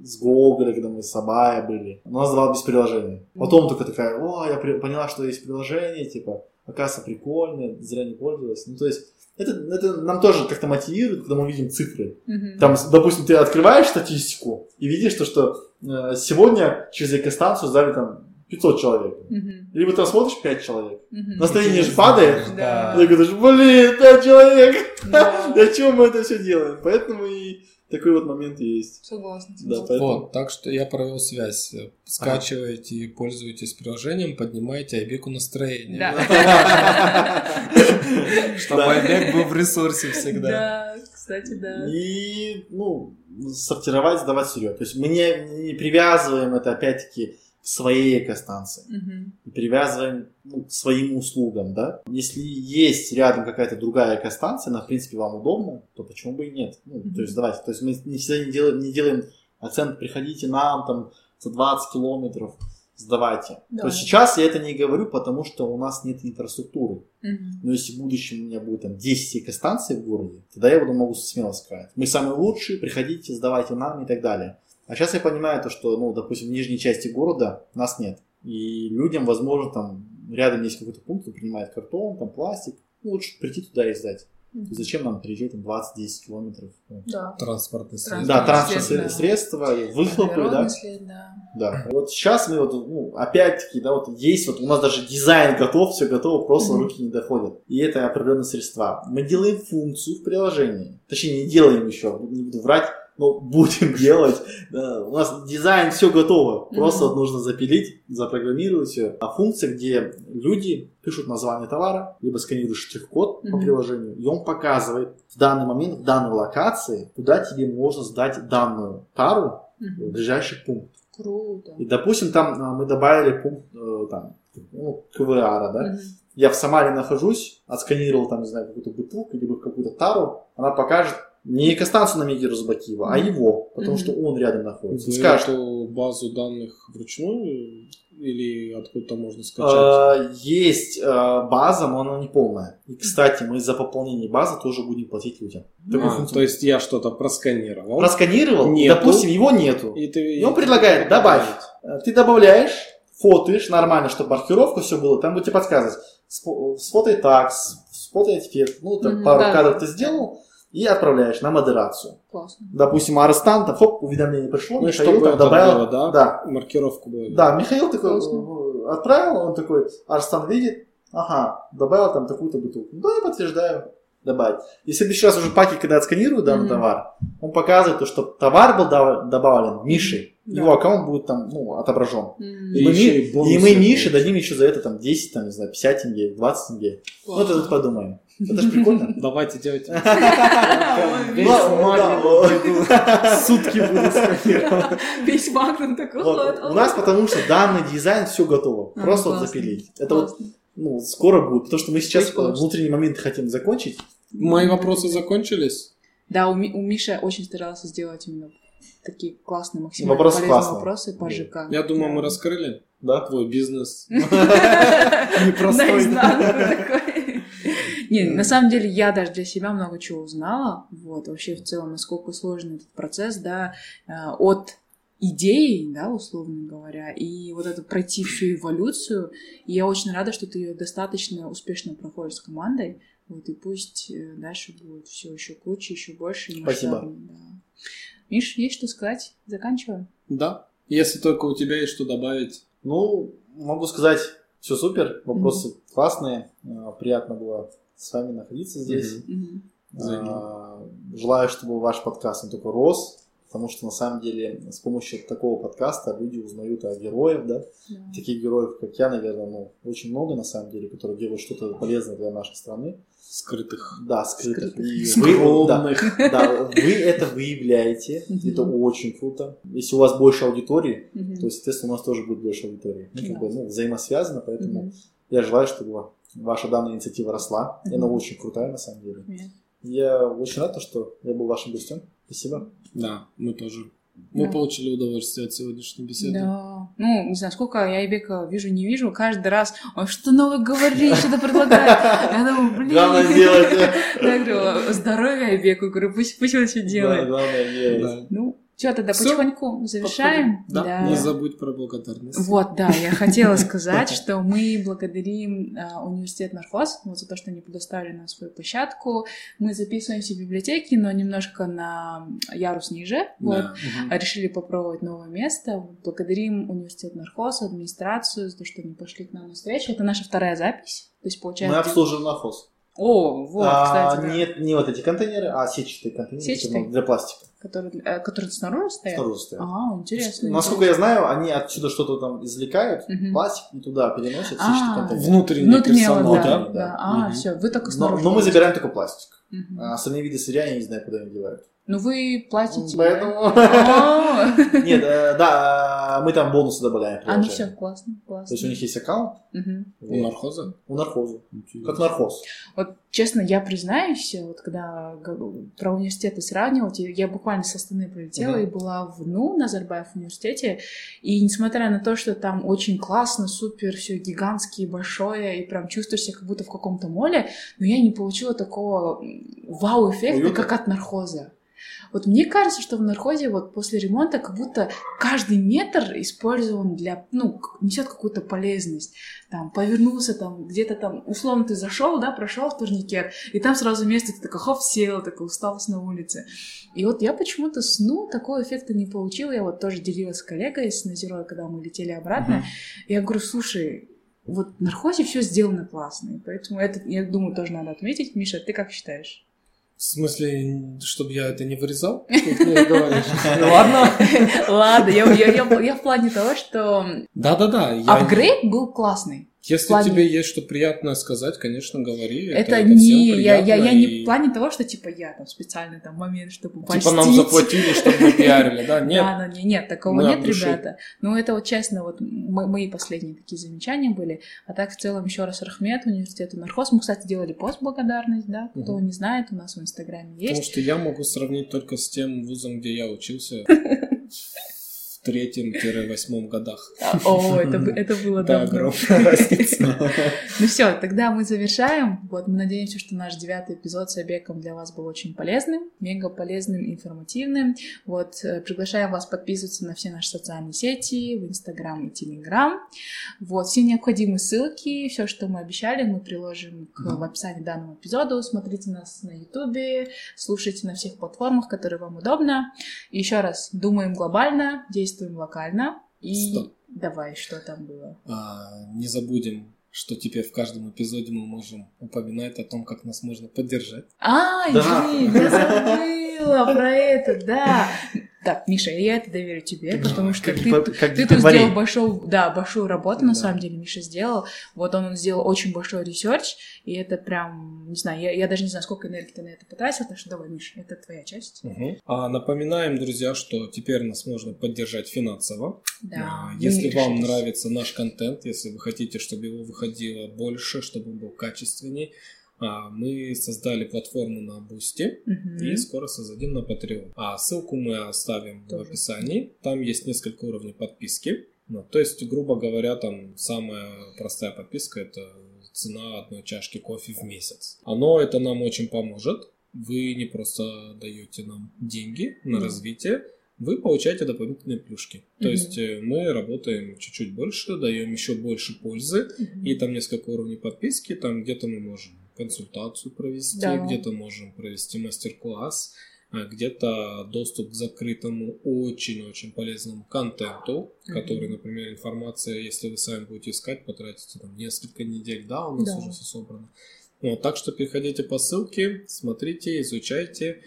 с, Гоголя, когда мы с Абая были. Но она сдавала без приложения. Потом только такая, о, я при- поняла, что есть приложение, типа, оказывается, прикольно, зря не пользовалась. Ну, то есть, это, это нам тоже как-то мотивирует, когда мы видим цифры. Мгм. Там, допустим, ты открываешь статистику и видишь то, что э, сегодня через экостанцию сдали там 500 человек. Мгм. Либо там смотришь 5 человек. Мгм. Настроение же падает. Да. Я говорю, блин, 5 человек. Да. Для чего мы это все делаем? Поэтому и такой вот момент и есть. Согласна. Да, поэтому... Вот, так что я провел связь. Скачиваете и пользуетесь приложением, поднимаете Айбеку настроение. Да. Чтобы. Айбек был в ресурсе всегда. Да, кстати, да. И, ну, сортировать, сдавать сырье. То есть мы не, не привязываем это, опять-таки, своей экостанции. Мгм. и привязываем ну, к своим услугам, да. Если есть рядом какая-то другая экостанция, она, в принципе, вам удобна, то почему бы и нет? Ну, Мгм. То есть, давайте. То есть, мы не всегда не делаем, не делаем акцент, приходите нам там за 20 километров, сдавайте. Да. То есть, сейчас я это не говорю, потому что у нас нет инфраструктуры. Мгм. Но если в будущем у меня будет там 10 экостанций в городе, тогда я буду могу смело сказать. Мы самые лучшие, приходите, сдавайте нам и так далее. А сейчас я понимаю то, что, ну, допустим, в нижней части города нас нет. И людям, возможно, там рядом есть какой-то пункт, кто принимает картон, там пластик. Ну, лучше прийти туда и сдать. Мгм. Зачем нам переезжать там 20-10 километров? Ну, Да. Транспортный Транспорт. Да, транспортные средства, выхлопы, да. След, да. Да. Вот сейчас мы вот, ну, опять-таки, да, вот есть вот у нас даже дизайн готов, все готово, просто Мгм. руки не доходят. И это определенные средства. Мы делаем функцию в приложении. Точнее, не делаем еще, не буду врать, но будем делать. Да, у нас дизайн все готово. Просто вот нужно запилить, запрограммировать все. А функция, где люди пишут название товара, либо сканируют штрих-код по Мгм. приложению, и он показывает в данный момент, в данной локации, куда тебе можно сдать данную тару в Мгм. ближайший пункт. Круто. И, допустим, там а, мы добавили пункт э, там, ну, КВАРа, да? Мгм. Я в Самаре нахожусь, отсканировал там, не знаю, какую-то бутылку, либо какую-то тару, она покажет не экостанцию на Мегеру Забакиева, а его, потому что он рядом находится. Вы Скажет, эту базу данных вручную или откуда-то можно скачать? э, есть э, база, но она не полная. И, кстати, мы за пополнение базы тоже будем платить людям. А, то есть я что-то просканировал. просканировал, Нету. допустим, его нету. И, ты, И он предлагает добавить. Э, Ты добавляешь, фотоешь нормально, чтобы маркировка все было, там будет тебе подсказывать. Сфотай так, сфотай теперь. Ну, там Мгм, пару да. кадров ты сделал и отправляешь на модерацию. Классно. Допустим, арестант, там, хоп, уведомление пришло, Ну, Михаил чтобы там добавил. было, да? да, Маркировку было. да, Михаил такой Классно. э, отправил, он такой, Арстан видит, ага, добавил там такую-то бутылку. Да, я подтверждаю, добавить. И в следующий раз уже паки, когда отсканируют данный Мгм. товар, он показывает то, что товар был добавлен Мишей, Да. его аккаунт будет там, ну, отображен. И, И мы, и бонусы и мы Мише дадим еще за это там 10, там, не знаю, 50 тенге, 20 тенге. Ну, это тут подумаем. Это же прикольно. Давайте делайте. Сутки буду сканировать. Весь Магнум такой Вот, вот. У нас потому что данный дизайн все готово. А, Просто вот запилить. Это вот ну, скоро будет, потому что мы сейчас классно. внутренний момент хотим закончить. Мои вопросы закончились? Да, у, Ми- у Миши очень старался сделать именно такие классные, максимально Вопросы полезные классные. вопросы по ЖК. Я думаю, мы раскрыли Да? твой бизнес. Непростой. Не, на самом деле я даже для себя много чего узнала. Вот, вообще в целом, насколько сложный этот процесс, да, э, от идеи, да, условно говоря, и вот это пройти всю эволюцию. И я очень рада, что ты ее достаточно успешно проходишь с командой. Вот, и пусть э, дальше будет все еще круче, еще больше и Спасибо. масштабнее. Да. Миш, есть что сказать? Заканчиваем. Да. Если только у тебя есть что добавить. Ну, могу сказать, все супер, вопросы классные. А, Приятно было с вами находиться здесь. Мгм. А, Желаю, чтобы ваш подкаст он только рос, потому что на самом деле с помощью такого подкаста люди узнают о героях, да, Да. таких героев, как я, наверное, ну, очень много на самом деле, которые делают что-то полезное для нашей страны. Скрытых. Да, скрытых. Скрытых. И вы, да, Скромных. да, вы это выявляете, это очень круто. Если у вас больше аудитории, то, естественно, у нас тоже будет больше аудитории. Мы как бы ну, взаимосвязаны, поэтому я желаю, чтобы ваша данная инициатива росла. И Она очень крутая, на самом деле. Я очень рад, что я был вашим гостем. Спасибо. Да, мы тоже. Мы Да. получили удовольствие от сегодняшней беседы. Да. Ну, не знаю, сколько я Айбека вижу, не вижу. Каждый раз он что-то новое говорит, что-то предлагает. Я думаю, блин. Главное сделать. Да, я говорю, здоровье Айбеку. Говорю, пусть, пусть он все Да, делает. Главное делать. Да. Ну, что, тогда Всё. потихоньку завершаем. Подходим. Да. Не забудь про благодарность. Вот, да, я хотела сказать, что мы благодарим а, университет Нархоз вот за то, что они предоставили нам свою площадку. Мы записываемся в библиотеке, но немножко на ярус ниже. Вот. Да. А Решили попробовать новое место. Благодарим университет Нархоз, администрацию за то, что они пошли к нам на встречу. Это наша вторая запись. То есть, Мы получается... обслуживаем нахоз. О, вот, А, кстати, да. Нет, не вот эти контейнеры, а сетчатые контейнеры Сетчатые? которые для пластика. Которые, э, которые снаружи стоят? Снаружи стоят. А, интересно. Насколько я знаю, они отсюда что-то там извлекают, Мгм. пластик, и туда переносят А. сетчатый контейнер. Внутренний Внутренняя персонал, да, да? да. А, Мгм. все, вы только Но, снаружи. но мы забираем только пластик. Мгм. А остальные виды сырья я не знаю, куда они девают. Ну вы платите. Поэтому... Нет, э, да, мы там бонусы добавляем. А, ну все, классно, классно. То есть у них есть аккаунт. У нархоза? у нархоза. Как нархоз. Вот честно, я признаюсь, вот когда про университеты сравнивать, я- буквально со Астаны прилетела и была в НУ, Назарбаев университете, и несмотря на то, что там очень классно, супер, все гигантское, большое, и прям чувствуешь себя как будто в каком-то моле, но я не получила такого вау-эффекта, как от нархоза. Вот мне кажется, что в нархозе вот после ремонта как будто каждый метр использован для, ну, несет какую-то полезность. Там, повернулся, там, где-то там, условно, ты зашел, да, прошел в турникет, и там сразу место, ты такой, хоп, сел, такой, усталость на улице. И вот я почему-то сну такого эффекта не получила. Я вот тоже делилась с коллегой, с Назирой, когда мы летели обратно. Я говорю, слушай, вот в нархозе все сделано классно, и поэтому это, я думаю, тоже надо отметить. Миша, ты как считаешь? В смысле, чтобы я это не вырезал? Ну ладно. Ладно, я, в плане того, что Да-да-да. апгрейд был классный. Если плане- тебе есть что приятное сказать, конечно, говори. Это, всем не, я, я, я не и в плане того, что типа я там специальный там момент, чтобы Типа нам заплатили, чтобы мы пиарили, да? Нет. Да, да, не- нет, такого Мы нет, ребята. Ну, это вот честно, вот мо- мои последние такие замечания были. А так, в целом, еще раз Рахмет, университету Нархоз. Мы, кстати, делали пост благодарность, да, кто не знает, у нас в Инстаграме Потому есть. что я могу сравнить только с тем вузом, где я учился третьем-восьмом годах. О, это, это было давно. огромная разница. Ну все, тогда мы завершаем. Вот мы надеемся, что наш девятый эпизод с Обеком для вас был очень полезным, мега полезным, информативным. Вот э, приглашаем вас подписываться на все наши социальные сети, в Инстаграм и Телеграм. Вот все необходимые ссылки, все, что мы обещали, мы приложим к- в описании данного эпизода. Смотрите нас на Ютубе, слушайте на всех платформах, которые вам удобно. И еще раз, думаем глобально, действуем локально. И Стоп. давай, что там было? А, Не забудем, что теперь в каждом эпизоде мы можем упоминать о том, как нас можно поддержать. А, Да. извини, я забыла про это, да. Так, Миша, я это доверю тебе, потому что Как ты, как ты тут гиперболей. сделал большую, да, большую работу, на Да. самом деле, Миша сделал. Вот он, сделал очень большой ресерч, и это прям, не знаю, я, я даже не знаю, сколько энергии ты на это потратил, так что давай, Миша, это твоя часть. Мгм. А напоминаем, друзья, что теперь нас можно поддержать финансово. Да. А, Если вам решились. нравится наш контент, если вы хотите, чтобы его выходило больше, чтобы он был качественней, мы создали платформу на Boosty Мгм. и скоро создадим на Patreon. А ссылку мы оставим Тоже. в описании. Там есть несколько уровней подписки. Ну, то есть, грубо говоря, там самая простая подписка это цена одной чашки кофе в месяц. Оно это нам очень поможет. Вы не просто даете нам деньги на Мгм. развитие, вы получаете дополнительные плюшки. То Мгм. есть э, мы работаем чуть-чуть больше, даем еще больше пользы, Мгм. и там несколько уровней подписки, там где-то мы можем консультацию провести, Да. где-то можем провести мастер-класс, а где-то доступ к закрытому очень-очень полезному контенту, Мгм. который, например, информация, если вы сами будете искать, потратите там несколько недель, да, у нас Да. уже все собрано. Вот, так что переходите по ссылке, смотрите, изучайте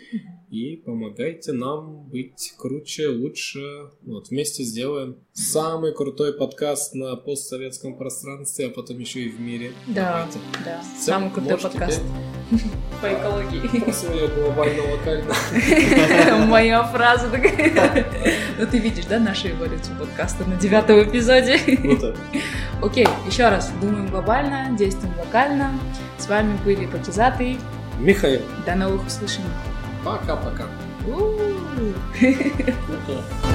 и помогайте нам быть круче, лучше. Вот, вместе сделаем самый крутой подкаст на постсоветском пространстве, а потом еще и в мире. Да, Давайте. да. Всё, Самый крутой подкаст по экологии. Свое глобально-локально. Моя фраза такая. Ну ты видишь, да, нашу эволюцию подкаста на девятом эпизоде. Круто. Окей, еще раз. Думаем глобально, действуем локально. С вами были Пакизаты. Михаил. До новых услышаний. Пока-пока. Пока.